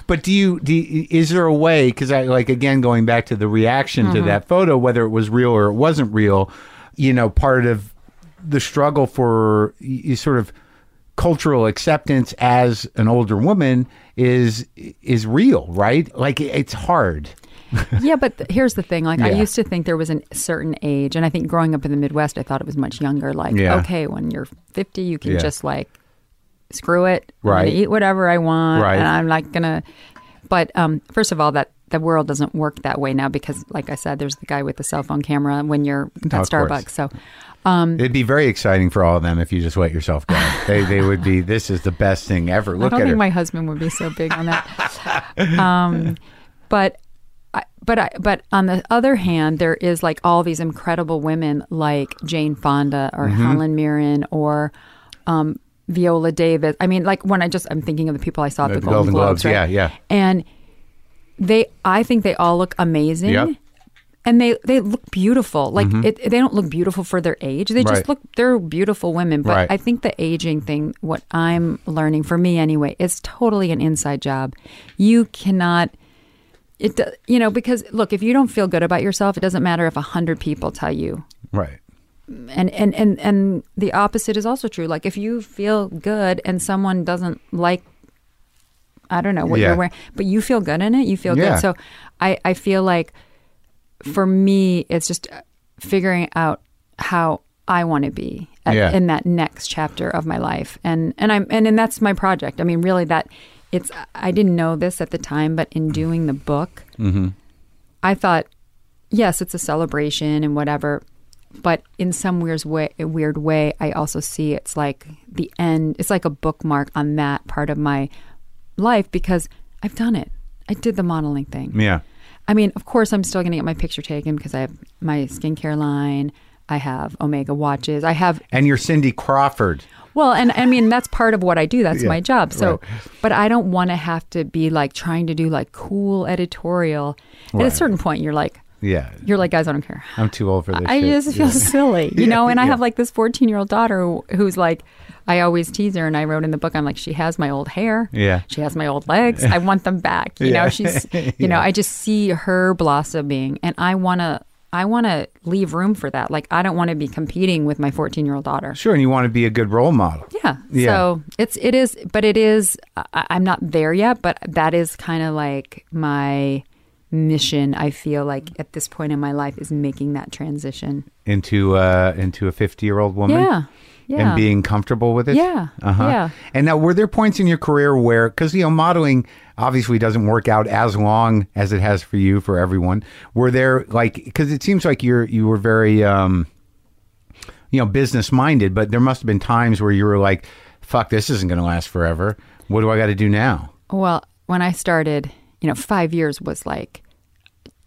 But do you, do you, is there a way, because I like, again, going back to the reaction Mm-hmm. to that photo, whether it was real or it wasn't real, you know, part of the struggle for y- y- sort of cultural acceptance as an older woman is is real, right? Like it's hard. (laughs) yeah, but th- here's the thing. Like, I used to think there was a certain age, and I think growing up in the Midwest, I thought it was much younger. Like, Yeah. okay, when you're 50, you can Yeah. just like screw it. Right. eat whatever I want, Right. and I'm not gonna. But um, first of all, that the world doesn't work that way now because, like I said, there's the guy with the cell phone camera when you're at Starbucks. course. Starbucks. So It'd be very exciting for all of them if you just let yourself go. (laughs) they they would be. This is the best thing ever. I Look don't at think her. my husband would be so big on that. um, but, but, I, but on the other hand, there is like all these incredible women like Jane Fonda or Mm-hmm. Helen Mirren or um, Viola Davis. I mean, like when I just I'm thinking of the people I saw at the, The Golden, Golden Globes, Globes, right? yeah, yeah. And they, I think they all look amazing. Yep. And they, they look beautiful. Like it, they don't look beautiful for their age. They Mm-hmm. Right. just look. They're beautiful women. But Right. I think the aging thing, what I'm learning for me anyway, is totally an inside job. You cannot. It you know because look, if you don't feel good about yourself, it doesn't matter if a hundred people tell you. right. And, and and and the opposite is also true. Like if you feel good and someone doesn't like, I don't know what Yeah. you're wearing, but you feel good in it. You feel Yeah. good. So I I feel like for me, it's just figuring out how I want to be at, Yeah. in that next chapter of my life, and and I'm and, and that's my project. I mean, really, that it's I didn't know this at the time, but in doing the book, mm-hmm. I thought, yes, it's a celebration and whatever, but in some weird way, weird way, I also see it's like the end. It's like a bookmark on that part of my life because I've done it. I did the modeling thing. Yeah. I mean, of course, I'm still going to get my picture taken because I have my skincare line. I have Omega watches. I have And you're Cindy Crawford. well, and I mean that's part of what I do. That's Yeah, my job. So, right. but I don't want to have to be like trying to do like cool editorial. At a certain point, you're like, Yeah. you're like, guys, I don't care. I'm too old for this. I shit. just feel Yeah. silly, you Yeah, know. (laughs) And I have like this 14 year old daughter who, who's like, I always tease her, and I wrote in the book, I'm like, she has my old hair, Yeah. she has my old legs. I want them back. You Yeah. know, she's, (laughs) you know, I just see her blossoming, and I want to. I want to leave room for that. Like I don't want to be competing with my 14 year old daughter. Sure, and you want to be a good role model. Yeah. Yeah. So it's it is, but it is. I, I'm not there yet, but that is kind of like my mission. I feel like at this point in my life is making that transition. into uh, into a fifty year old woman. Yeah. Yeah. And being comfortable with it. Yeah, Uh-huh. yeah. And now, were there points in your career where, because you know, modeling obviously doesn't work out as long as it has for you for everyone. Were there like, because it seems like you're you were very, um, you know, business minded, but there must have been times where you were like, "Fuck, this isn't going to last forever. What do I got to do now?" Well, when I started, you know, five years was like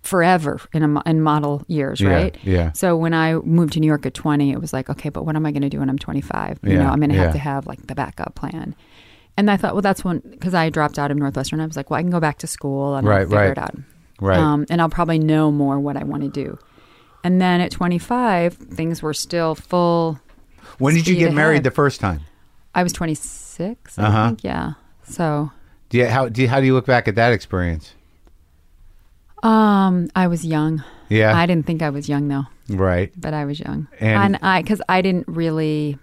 forever in a, in model years, Yeah, right? yeah. So when I moved to New York at 20, it was like, okay, but what am I going to do when I'm 25? You Yeah, know, I'm going to yeah. have to have like the backup plan. And I thought, well, that's when, because I dropped out of Northwestern, I was like, well, I can go back to school and Right, I'll figure right. it out. Right. Um, and I'll probably know more what I want to do. And then at 25, things were still full. when did you get married the first time? I was 26, I Uh-huh. think. Yeah. So Do you, how do you, how do you look back at that experience? Um, I was young. Yeah. I didn't think I was young though. Right. but I was young, And- and, I because I didn't really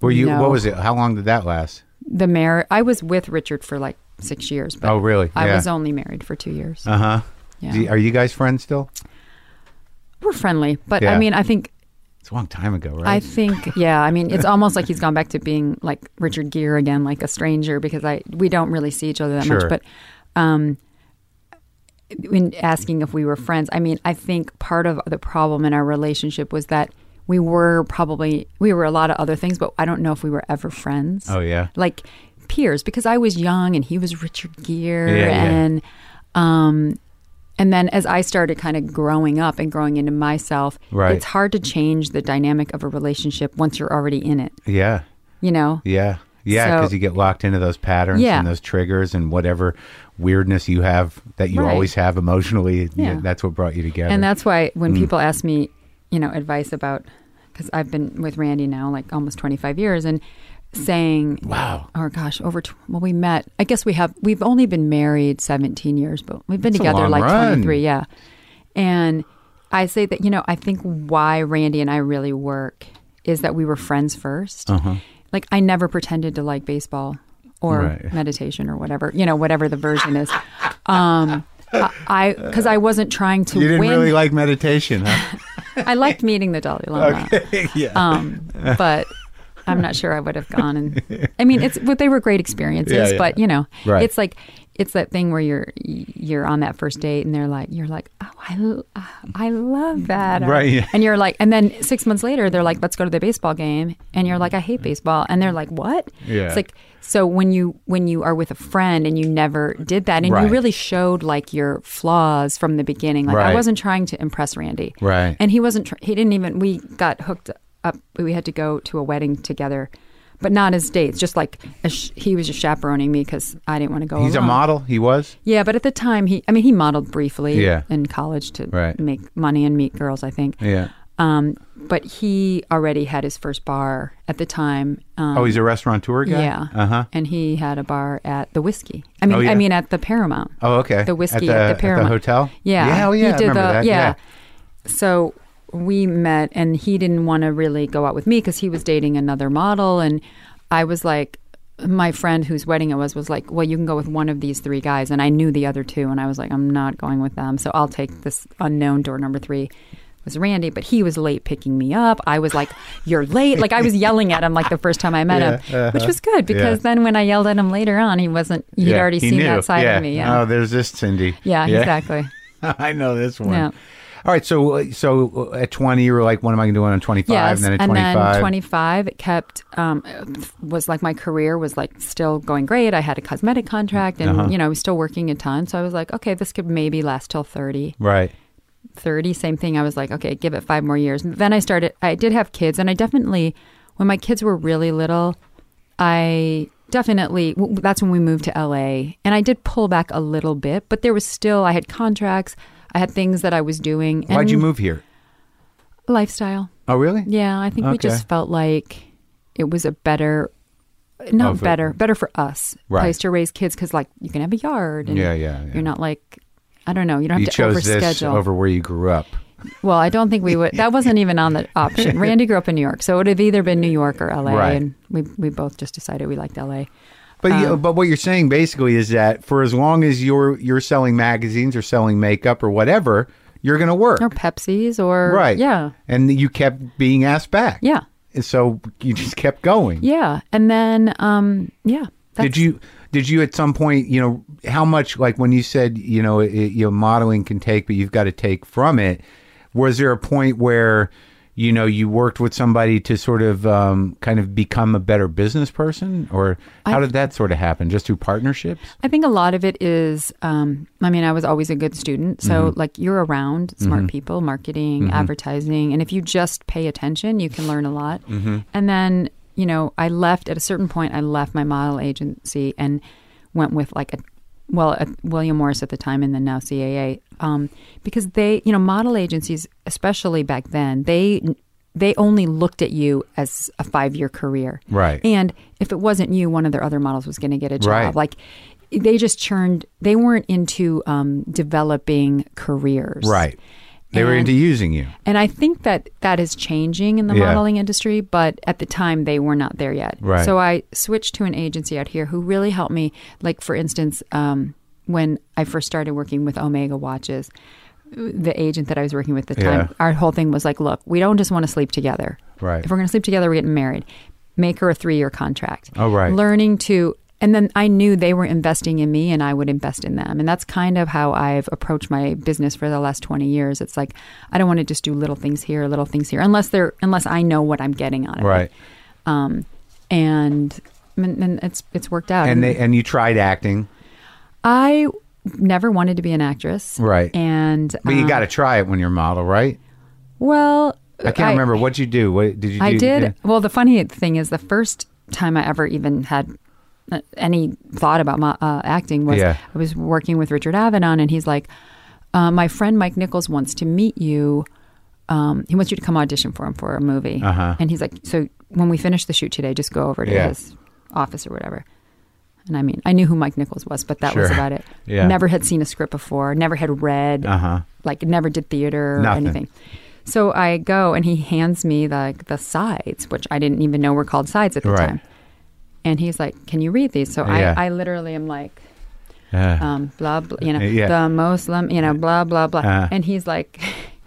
Were you? No. What was it? How long did that last? the marriage. I was with Richard for like six years, but Oh, really? I Yeah. was only married for two years. Uh huh. Yeah. Are you guys friends still? We're friendly, but Yeah. I mean, I think It's a long time ago, right? I think yeah. I mean, it's almost like he's gone back to being like Richard Gere again, like a stranger, because I we don't really see each other that Sure. much. But um, when asking if we were friends, I mean, I think part of the problem in our relationship was that we were probably we were a lot of other things, but I don't know if we were ever friends. Oh, yeah? like peers because I was young and he was Richard Gere Yeah, yeah. and um and then as I started kind of growing up and growing into myself, Right. it's hard to change the dynamic of a relationship once you're already in it. yeah. You know? Yeah. Yeah, So- because you get locked into those patterns Yeah. and those triggers and whatever weirdness you have that you Right. always have emotionally. Yeah. That's what brought you together. And that's why when Mm. people ask me, you know, advice about because I've been with Randy now like almost 25 years and saying Wow. oh gosh over tw- well we met i guess we have we've only been married 17 years but we've been That's together like run. 23 yeah and i say that you know i think why randy and i really work is that we were friends 1st Uh-huh. Like i never pretended to like baseball or Right. meditation or whatever you know whatever the version is um i because I, wasn't trying to you didn't win really like meditation, huh? (laughs) i liked meeting the dalai lama (laughs) yeah. um, but I'm not sure I would have gone. And I mean, it's but they were great experiences. Yeah, yeah. But you know, Right. it's like it's that thing where you're you're on that first date and they're like, you're like, oh, I I love that, Right. And you're like, and then six months later, they're like, let's go to the baseball game, and you're like, I hate mm. baseball, and they're like, what? Yeah. It's like so when you when you are with a friend and you never did that, and Right. you really showed like your flaws from the beginning. Like Right. I wasn't trying to impress Randy, Right. and he wasn't. Tr- he didn't even. We got hooked up. We had to go to a wedding together, but not as dates. Just like a sh- he was just chaperoning me because I didn't want to go. He's a model. He was. Yeah, but at the time, he. I mean, he modeled briefly. Yeah. In college to Right. make money and meet girls. I think. Yeah. Um, but he already had his first bar at the time. Um, Oh, he's a restaurateur guy. yeah. Uh huh. And he had a bar at the whiskey. I mean, Oh, yeah. I mean at the Paramount. Oh, okay. The whiskey at at the, the Paramount. hotel. Yeah. Yeah. Oh, yeah. He I did remember the that. yeah. So we met, and he didn't want to really go out with me because he was dating another model, and I was like. My friend whose wedding it was was like, "Well, you can go with one of these three guys," and I knew the other two, and I was like, "I'm not going with them, so I'll take this unknown door number three. Was Randy, but he was late picking me up. I was like, "You're late!" Like I was yelling at him like the first time I met Yeah, him, which uh-huh. was good because Yeah. then when I yelled at him later on, he wasn't. He'd Yeah, already he seen knew. that side of me. Yeah, Oh, there's this Cindy. yeah, exactly. (laughs) I know this one. Yeah. All right. So, so at 20, you were like, what am I going to do on 25? Yes, and then at and 25. then 25, it kept um, was like my career was like still going great. I had a cosmetic contract, and Uh-huh. you know I was still working a ton. So I was like, okay, this could maybe last till 30. Right. 30, same thing. I was like, okay, give it five more years. Then I started. I did have kids, and I definitely, when my kids were really little, I definitely that's when we moved to LA, and I did pull back a little bit, but there was still I had contracts. I had things that I was doing. Why'd you move here? Lifestyle. Oh, really? Yeah, I think we just felt like it was a better, not Oh, for- better, better for us Right. place to raise kids because like you can have a yard and Yeah, yeah, yeah. you're not like I don't know you don't have You to chose this over where you grew up. Well, I don't think we would. That wasn't even on the option. (laughs) Randy grew up in New York, so it would have either been New York or L.A. Right. And we we both just decided we liked L.A. But Um, you, but what you're saying basically is that for as long as you're you're selling magazines or selling makeup or whatever, you're going to work. Or Pepsi's or right. Yeah, And you kept being asked back. yeah, And so you just kept going. yeah. And then um, yeah. Did you did you at some point, you know, how much like when you said, you know, it, you know, modeling can take but you've got to take from it, was there a point where you know, you worked with somebody to sort of um, kind of become a better business person, or how I- did that sort of happen? Just through partnerships? I think a lot of it is, um, I mean, I was always a good student. So, Mm-hmm. like, you're around smart people, marketing, advertising. And if you just pay attention, you can learn a lot. Mm-hmm. And then, you know, I left at a certain point, I left my model agency and went with like a, well, a, William Morris at the time and then now CAA, um, because they, you know, model agencies, especially back then, they, they only looked at you as a five year career. Right. And if it wasn't you, one of their other models was going to get a job. Right. Like they just churned. They weren't into um, developing careers. Right. They were into using you. And I think that that is changing in the Yeah. modeling industry, but at the time they were not there yet. Right. So I switched to an agency out here who really helped me. Like for instance, um, when I first started working with Omega watches, the agent that I was working with at the time, Yeah. our whole thing was like, look, we don't just want to sleep together. Right. If we're going to sleep together, we're getting married. Make her a three year contract. Oh, right. Learning to, and then I knew they were investing in me and I would invest in them. And that's kind of how I've approached my business for the last 20 years. It's like, I don't want to just do little things here, little things here, unless they're, unless I know what I'm getting out of Right. it. Right. Um, and, and and it's, it's worked out. And they and you tried acting. I never wanted to be an actress. Right. And, But you um, got to try it when you're a model, right? well, I can't remember what you do. What did you do? I did. Yeah. Well, the funny thing is, the first time I ever even had uh, any thought about my, uh, acting was Yeah. I was working with Richard Avedon, and he's like, uh, "My friend Mike Nichols wants to meet you. Um, he wants you to come audition for him for a movie." Uh-huh. And he's like, "So when we finish the shoot today, just go over to Yeah. his office or whatever." And I mean, I knew who Mike Nichols was, but that was about it. (laughs) Yeah. Never had seen a script before. Never had read Uh-huh. like never did theater or Nothing. anything. So I go and he hands me the the sides, which I didn't even know were called sides at the Right. time. And he's like, "Can you read these?" So Yeah. I, I literally am like, Uh, um, blah blah, you know, Yeah. the Muslim, you know, blah blah blah. Uh. And he's like,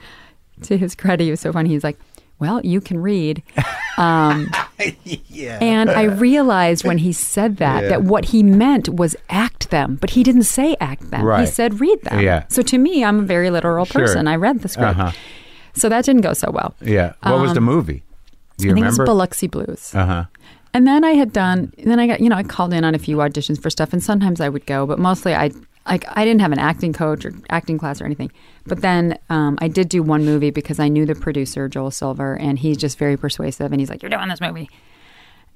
(laughs) to his credit, he was so funny. He's like, "Well, you can read." Um, (laughs) And I realized when he said that Yeah. that what he meant was act them, but he didn't say act them. He said read them. Yeah. So to me, I'm a very literal Sure. person. I read the script. Uh-huh. So that didn't go so well. yeah. What was the movie? Do you Um, I think remember? it's Biloxi Blues. uh huh. And then I had done, then I got, you know, I called in on a few auditions for stuff, and sometimes I would go, but mostly I, like, I didn't have an acting coach or acting class or anything. But then um, I did do one movie because I knew the producer, Joel Silver, and he's just very persuasive, and he's like, "You're doing this movie,"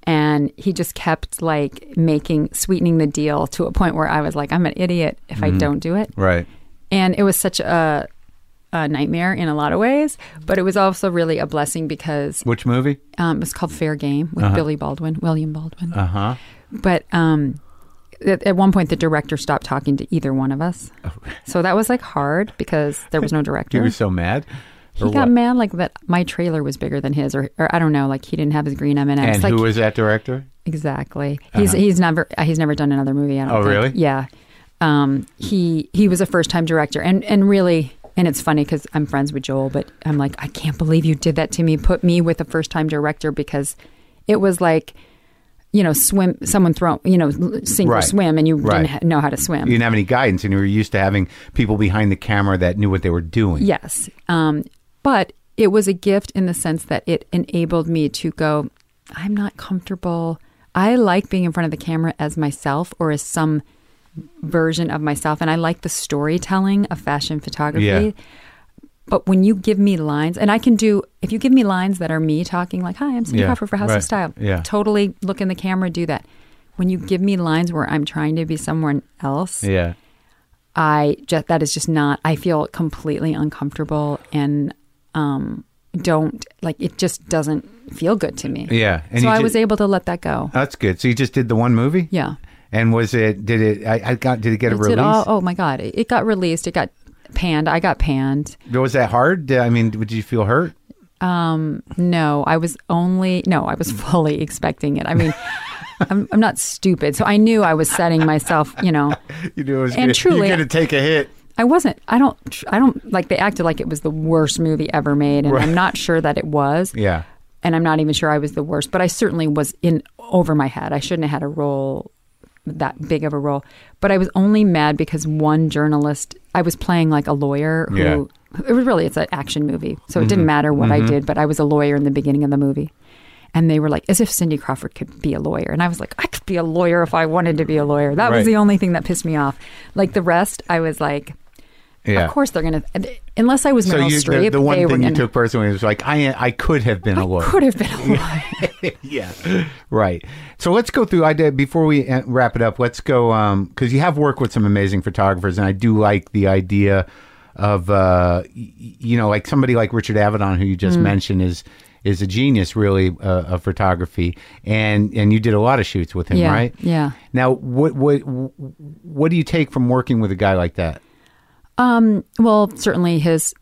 and he just kept like making sweetening the deal to a point where I was like, "I'm an idiot if I don't do it." Right. and it was such a, a nightmare in a lot of ways, but it was also really a blessing because Which movie? um, it was called Fair Game with Billy Baldwin, William Baldwin. Uh huh. But um, at, at one point, the director stopped talking to either one of us, so that was like hard because there was no director. (laughs) were so mad. he got what? mad like that. My trailer was bigger than his, or, or I don't know, like he didn't have his green M and And M's. Like who was that director? exactly, he's he's never he's never done another movie. I don't Oh, think. really? Yeah. Um, he he was a first time director, and and really, and it's funny because I'm friends with Joel, but I'm like, I can't believe you did that to me. Put me with a first time director because it was like, you know, swim. Someone throw, you know, sink Right. or swim, and you Right. didn't know how to swim. You didn't have any guidance, and you were used to having people behind the camera that knew what they were doing. Yes. Um, but it was a gift in the sense that it enabled me to go, I'm not comfortable. I like being in front of the camera as myself or as some version of myself. And I like the storytelling of fashion photography. Yeah. But when you give me lines, and I can do, if you give me lines that are me talking, like, hi, I'm Cindy Yeah, Crawford for House right. of Style, Yeah. totally look in the camera, do that. When you give me lines where I'm trying to be someone else, Yeah. I just that is just not. I feel completely uncomfortable and um, don't like it. Just doesn't feel good to me. Yeah. And so I ju- was able to let that go. That's good. So you just did the one movie? Yeah. And was it? Did it? I, I got. Did it get a It release? all- oh my god! It, it got released. It got panned. I got panned. Was that hard? I mean, did you feel hurt? Um, no, I was only no, I was (laughs) fully expecting it. I mean, (laughs) I'm, I'm not stupid, so I knew I was setting myself. You know, (laughs) You knew it was And gonna, truly- you're going to take a hit. I wasn't. I don't. I don't like. They acted like it was the worst movie ever made, and Right. I'm not sure that it was. Yeah. and I'm not even sure I was the worst, but I certainly was in over my head. I shouldn't have had a role that big of a role. But I was only mad because one journalist I was playing like a lawyer who Yeah. it was really it's an action movie. So it didn't mm-hmm. matter what I mm-hmm. did, but I was a lawyer in the beginning of the movie. And they were like, as if Cindy Crawford could be a lawyer. And I was like, I could be a lawyer if I wanted to be a lawyer. That Right. was the only thing that pissed me off. Like the rest, I was like, Yeah. of course they're going to, unless I was So Meryl you, Streep, the, the one thing you gonna, took personally was like, I I could have been a lawyer. could have been a (laughs) lawyer. yeah. Right. So let's go through. I did before we uh, wrap it up. Let's go because you have worked with some amazing photographers, and I do like the idea of uh, you know, like somebody like Richard Avedon, who you Mm. just mentioned, is is a genius, really, uh, of photography, and and you did a lot of shoots with him, Yeah, right? yeah. Now, what what what do you take from working with a guy like that? Well, certainly his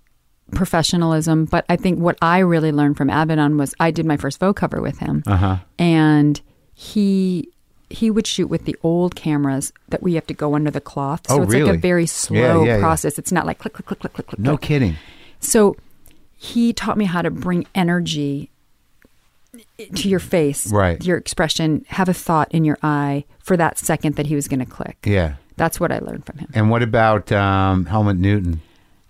professionalism, but I think what I really learned from Avedon was I did my first Vogue cover with him, Uh-huh. and he he would shoot with the old cameras that we have to go under the cloth. So Oh, it's like a very slow yeah, yeah. process. It's not like click click click click click click. No click. kidding. So he taught me how to bring energy to your face, Right. Your expression, have a thought in your eye for that second that he was going to click. Yeah. That's what I learned from him. And what about um, Helmut Newton?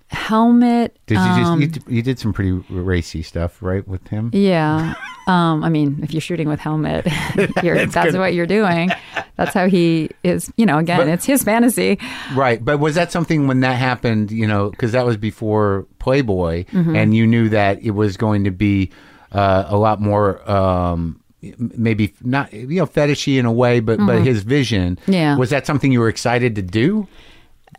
Helmut. Did you just um, you, d- you did some pretty racy stuff, right, with him? Yeah. Um, I mean, if you're shooting with Helmut, (laughs) (laughs) you're, that's, what you're doing. That's how he is. You know, again, But- it's his fantasy. Right, but was that something when that happened? You know, because that was before Playboy, Mm-hmm. and you knew that it was going to be uh, a lot more, um, maybe not you know fetishy in a way, but but his vision. Mm-hmm. Yeah. was that something you were excited to do?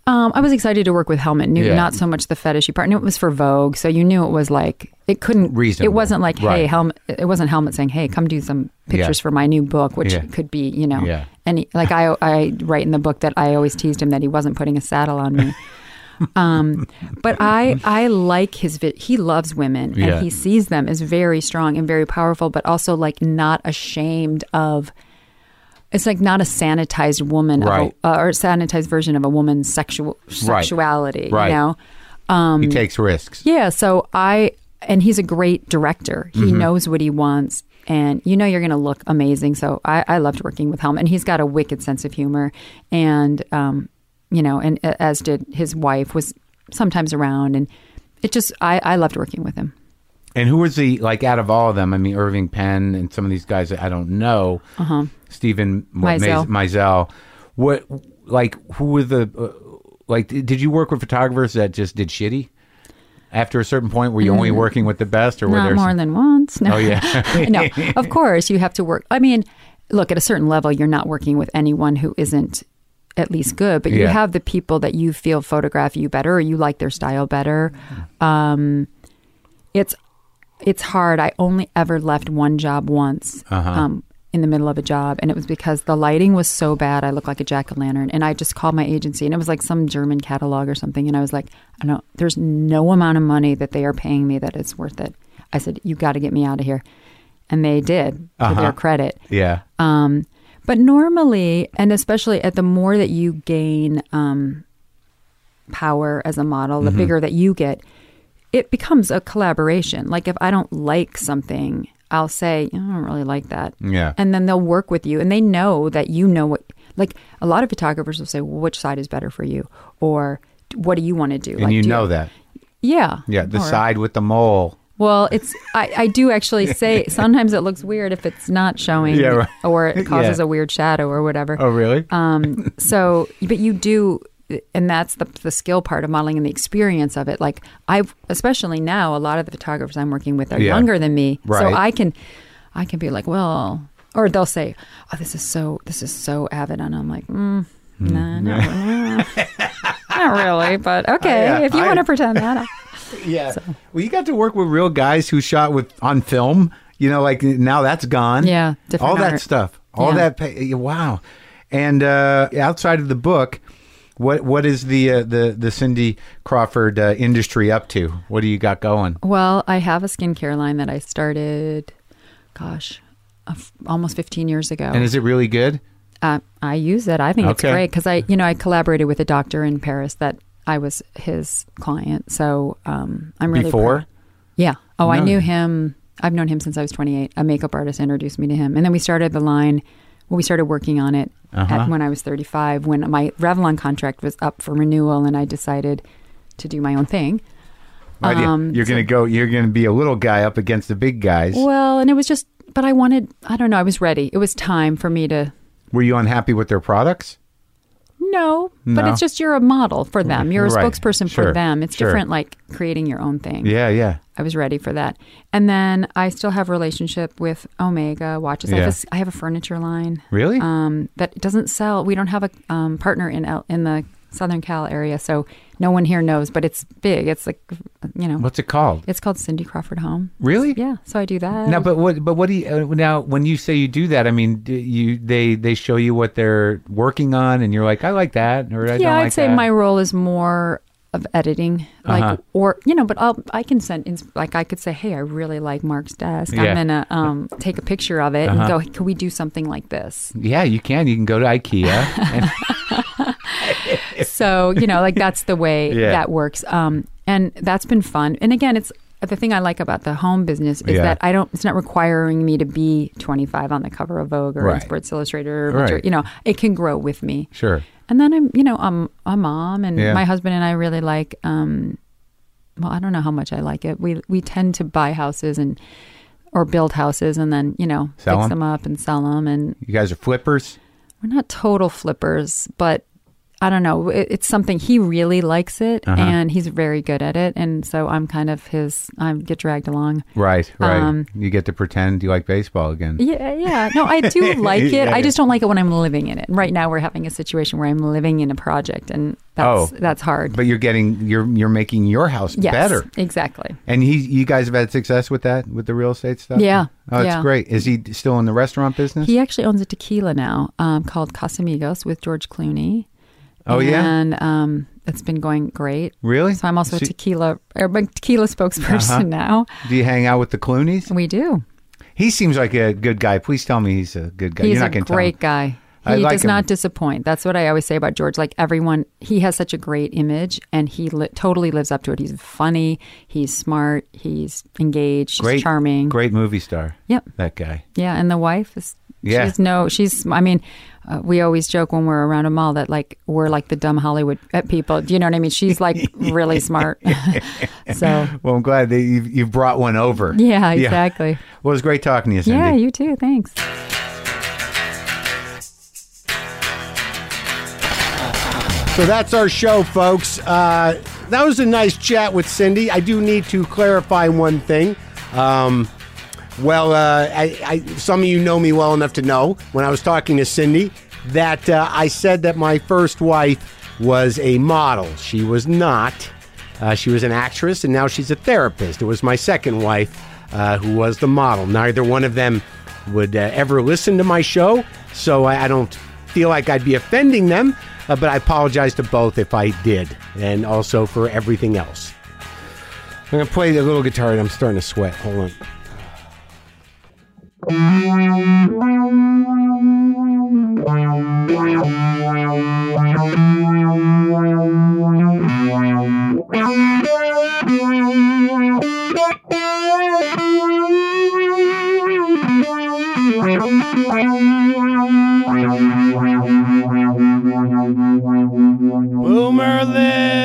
Um, I was excited to work with Helmut Newton, Yeah. not so much the fetishy part. And it was for Vogue, so you knew it was like it couldn't. Reasonable. It wasn't like, hey, Right. Helmut. It wasn't Helmut saying, hey, come do some pictures Yeah. for my new book, which Yeah. could be, you know, Yeah. any like I I write in the book that I always teased him that he wasn't putting a saddle on me. (laughs) um, but I I like his vi- he loves women and Yeah. he sees them as very strong and very powerful, but also like not ashamed of. It's like not a sanitized woman of a- Right. uh, or a sanitized version of a woman's sexual sexuality. Right. You know, um, he takes risks. yeah. So I and he's a great director. He Mm-hmm. knows what he wants, and you know you're going to look amazing. So I, I loved working with him, and he's got a wicked sense of humor, and um, you know, and as did his wife was sometimes around, and it just I I loved working with him. And who was the like out of all of them? I mean, Irving Penn and some of these guys that I don't know. Uh-huh. Steven Meisel. Meisel. What like who were the uh, like? Did you work with photographers that just did shitty? After a certain point, were you only working with the best, or were Mm. Not there more some- than once. No. Oh yeah, (laughs) no, of course you have to work. I mean, look at a certain level, you're not working with anyone who isn't at least good, but you Yeah. have the people that you feel photograph you better, or you like their style better. Um, it's it's hard. I only ever left one job once. Uh-huh. Um, in the middle of a job, and it was because the lighting was so bad. I looked like a jack o' lantern, and I just called my agency, and it was like some German catalog or something. And I was like, I don't. There's no amount of money that they are paying me that is worth it. I said, you got to get me out of here, and they did to Uh-huh. their credit. yeah, Um, but normally, and especially at the more that you gain um, power as a model, the bigger that you get, it becomes a collaboration. Like if I don't like something, I'll say, I don't really like that. Yeah. And then they'll work with you and they know that you know what, like a lot of photographers will say, well, which side is better for you? Or what do you want to do? and Like, you do know that. Yeah. Yeah, the Or- side with the mole. Well, it's I, I do actually (laughs) say sometimes it looks weird if it's not showing Yeah, right. or it (laughs) causes Yeah. a weird shadow or whatever. Oh, really? Um, so, but you do, and that's the the skill part of modeling and the experience of it. Like I've, especially now, a lot of the photographers I'm working with are Yeah. younger than me, so I can, I can be like, well, or they'll say, oh, this is so, this is so avid, and I'm like, mm, nah, not, (laughs) really. not really, but okay, Yeah, if you I- want to pretend that. Yeah. Well, you got to work with real guys who shot with on film. You know, like now that's gone. Yeah, all that art. stuff. All Yeah. that. Wow. And uh, outside of the book, What what is the uh, the the Cindy Crawford uh, industry up to? What do you got going? Well, I have a skincare line that I started, gosh, f- almost 15 years ago. And is it really good? uh, I use it. I think it's great because I, you know, I collaborated with a doctor in Paris that I was his client. So um, I'm really Before? proud. Yeah. Oh, I knew him. I've known him since I was 28. A makeup artist introduced me to him, and then we started the line. Well, we started working on it Uh-huh. at, when I was 35. When my Revlon contract was up for renewal, and I decided to do my own thing. Um, you're so- to go. You're going to be a little guy up against the big guys. Well, and it was just, but I wanted. I don't know. I was ready. It was time for me to Were you unhappy with their products? No, but it's just you're a model for them. You're a Right. spokesperson Sure. for them. It's Sure. different like creating your own thing. Yeah, yeah. I was ready for that. And then I still have a relationship with Omega watches. I, have Yeah. a I have a furniture line Really? um, that doesn't sell. We don't have a um, partner in L- in the Southern Cal area, so no one here knows. But it's big. It's like you know, What's it called? it's called Cindy Crawford Home. Really? Yeah, so I do that. Now, but what? But what do you? Uh, now, when you say you do that, I mean, do you they they show you what they're working on, and you're like, I like that, or I yeah, I'd like say that. my role is more of editing, like Uh-huh. or you know, but I'll I can send like I could say, hey, I really like Mark's desk. Yeah. I'm gonna um, take a picture of it Uh-huh. and go, can we do something like this? Yeah, you can. You can go to IKEA. and, (laughs) (laughs) (laughs) so you know, like that's the way Yeah. that works, um, and that's been fun. And again, it's the thing I like about the home business is Yeah. that I don't. It's not requiring me to be 25 on the cover of Vogue or Right. Sports Illustrated or Right. you know, it can grow with me. sure. And then I'm, you know, I'm a mom, and Yeah. my husband and I really like. Um, well, I don't know how much I like it. We we tend to buy houses and or build houses, and then you know Sell fix 'em? them up and sell them. And You guys are flippers. we're not total flippers, but I don't know. It, it's something he really likes it, Uh-huh. and he's very good at it. And so I'm kind of his. I get dragged along. Right, right. Um, you get to pretend you like baseball again. Yeah, yeah. No, I do (laughs) like it. Yeah, I just don't like it when I'm living in it. Right now, we're having a situation where I'm living in a project, and that's Oh. that's hard. But you're getting you're you're making your house yes, better. exactly. And he, you guys have had success with that, with the real estate stuff. Yeah, Oh, it's yeah. great. Is he still in the restaurant business? He actually owns a tequila now um, called Casamigos with George Clooney. Oh, yeah? and um, it's been going great. Really? So I'm also So- a tequila or a tequila spokesperson Uh-huh. now. Do you hang out with the Clooney's? We do. He seems like a good guy. Please tell me he's a good guy. He's You're not a going to tell great guy. He does not disappoint. That's what I always say about George. Like everyone, he has such a great image, and he li- totally lives up to it. He's funny. He's smart. He's engaged. Great, He's charming. Great movie star. Yep. That guy. Yeah, and the wife is. Yeah. She's no. She's. I mean, uh, we always joke when we're around Amal that like we're like the dumb Hollywood uh, people. Do you know what I mean? She's like really smart. (laughs) so Well, I'm glad that you've, you've brought one over. yeah, exactly. Well, it was great talking to you, Cindy. Yeah, you too. Thanks. So that's our show, folks. Uh, that was a nice chat with Cindy. I do need to clarify one thing. Um, well, uh, I, I, some of you know me well enough to know when I was talking to Cindy that uh, I said that my first wife was a model. She was not. Uh, she was an actress, and now she's a therapist. It was my second wife uh, who was the model. Neither one of them would uh, ever listen to my show, so I, I don't feel like I'd be offending them, uh, but I apologize to both if I did, and also for everything else. I'm going to play the little guitar, and I'm starting to sweat. Hold on. Boomer.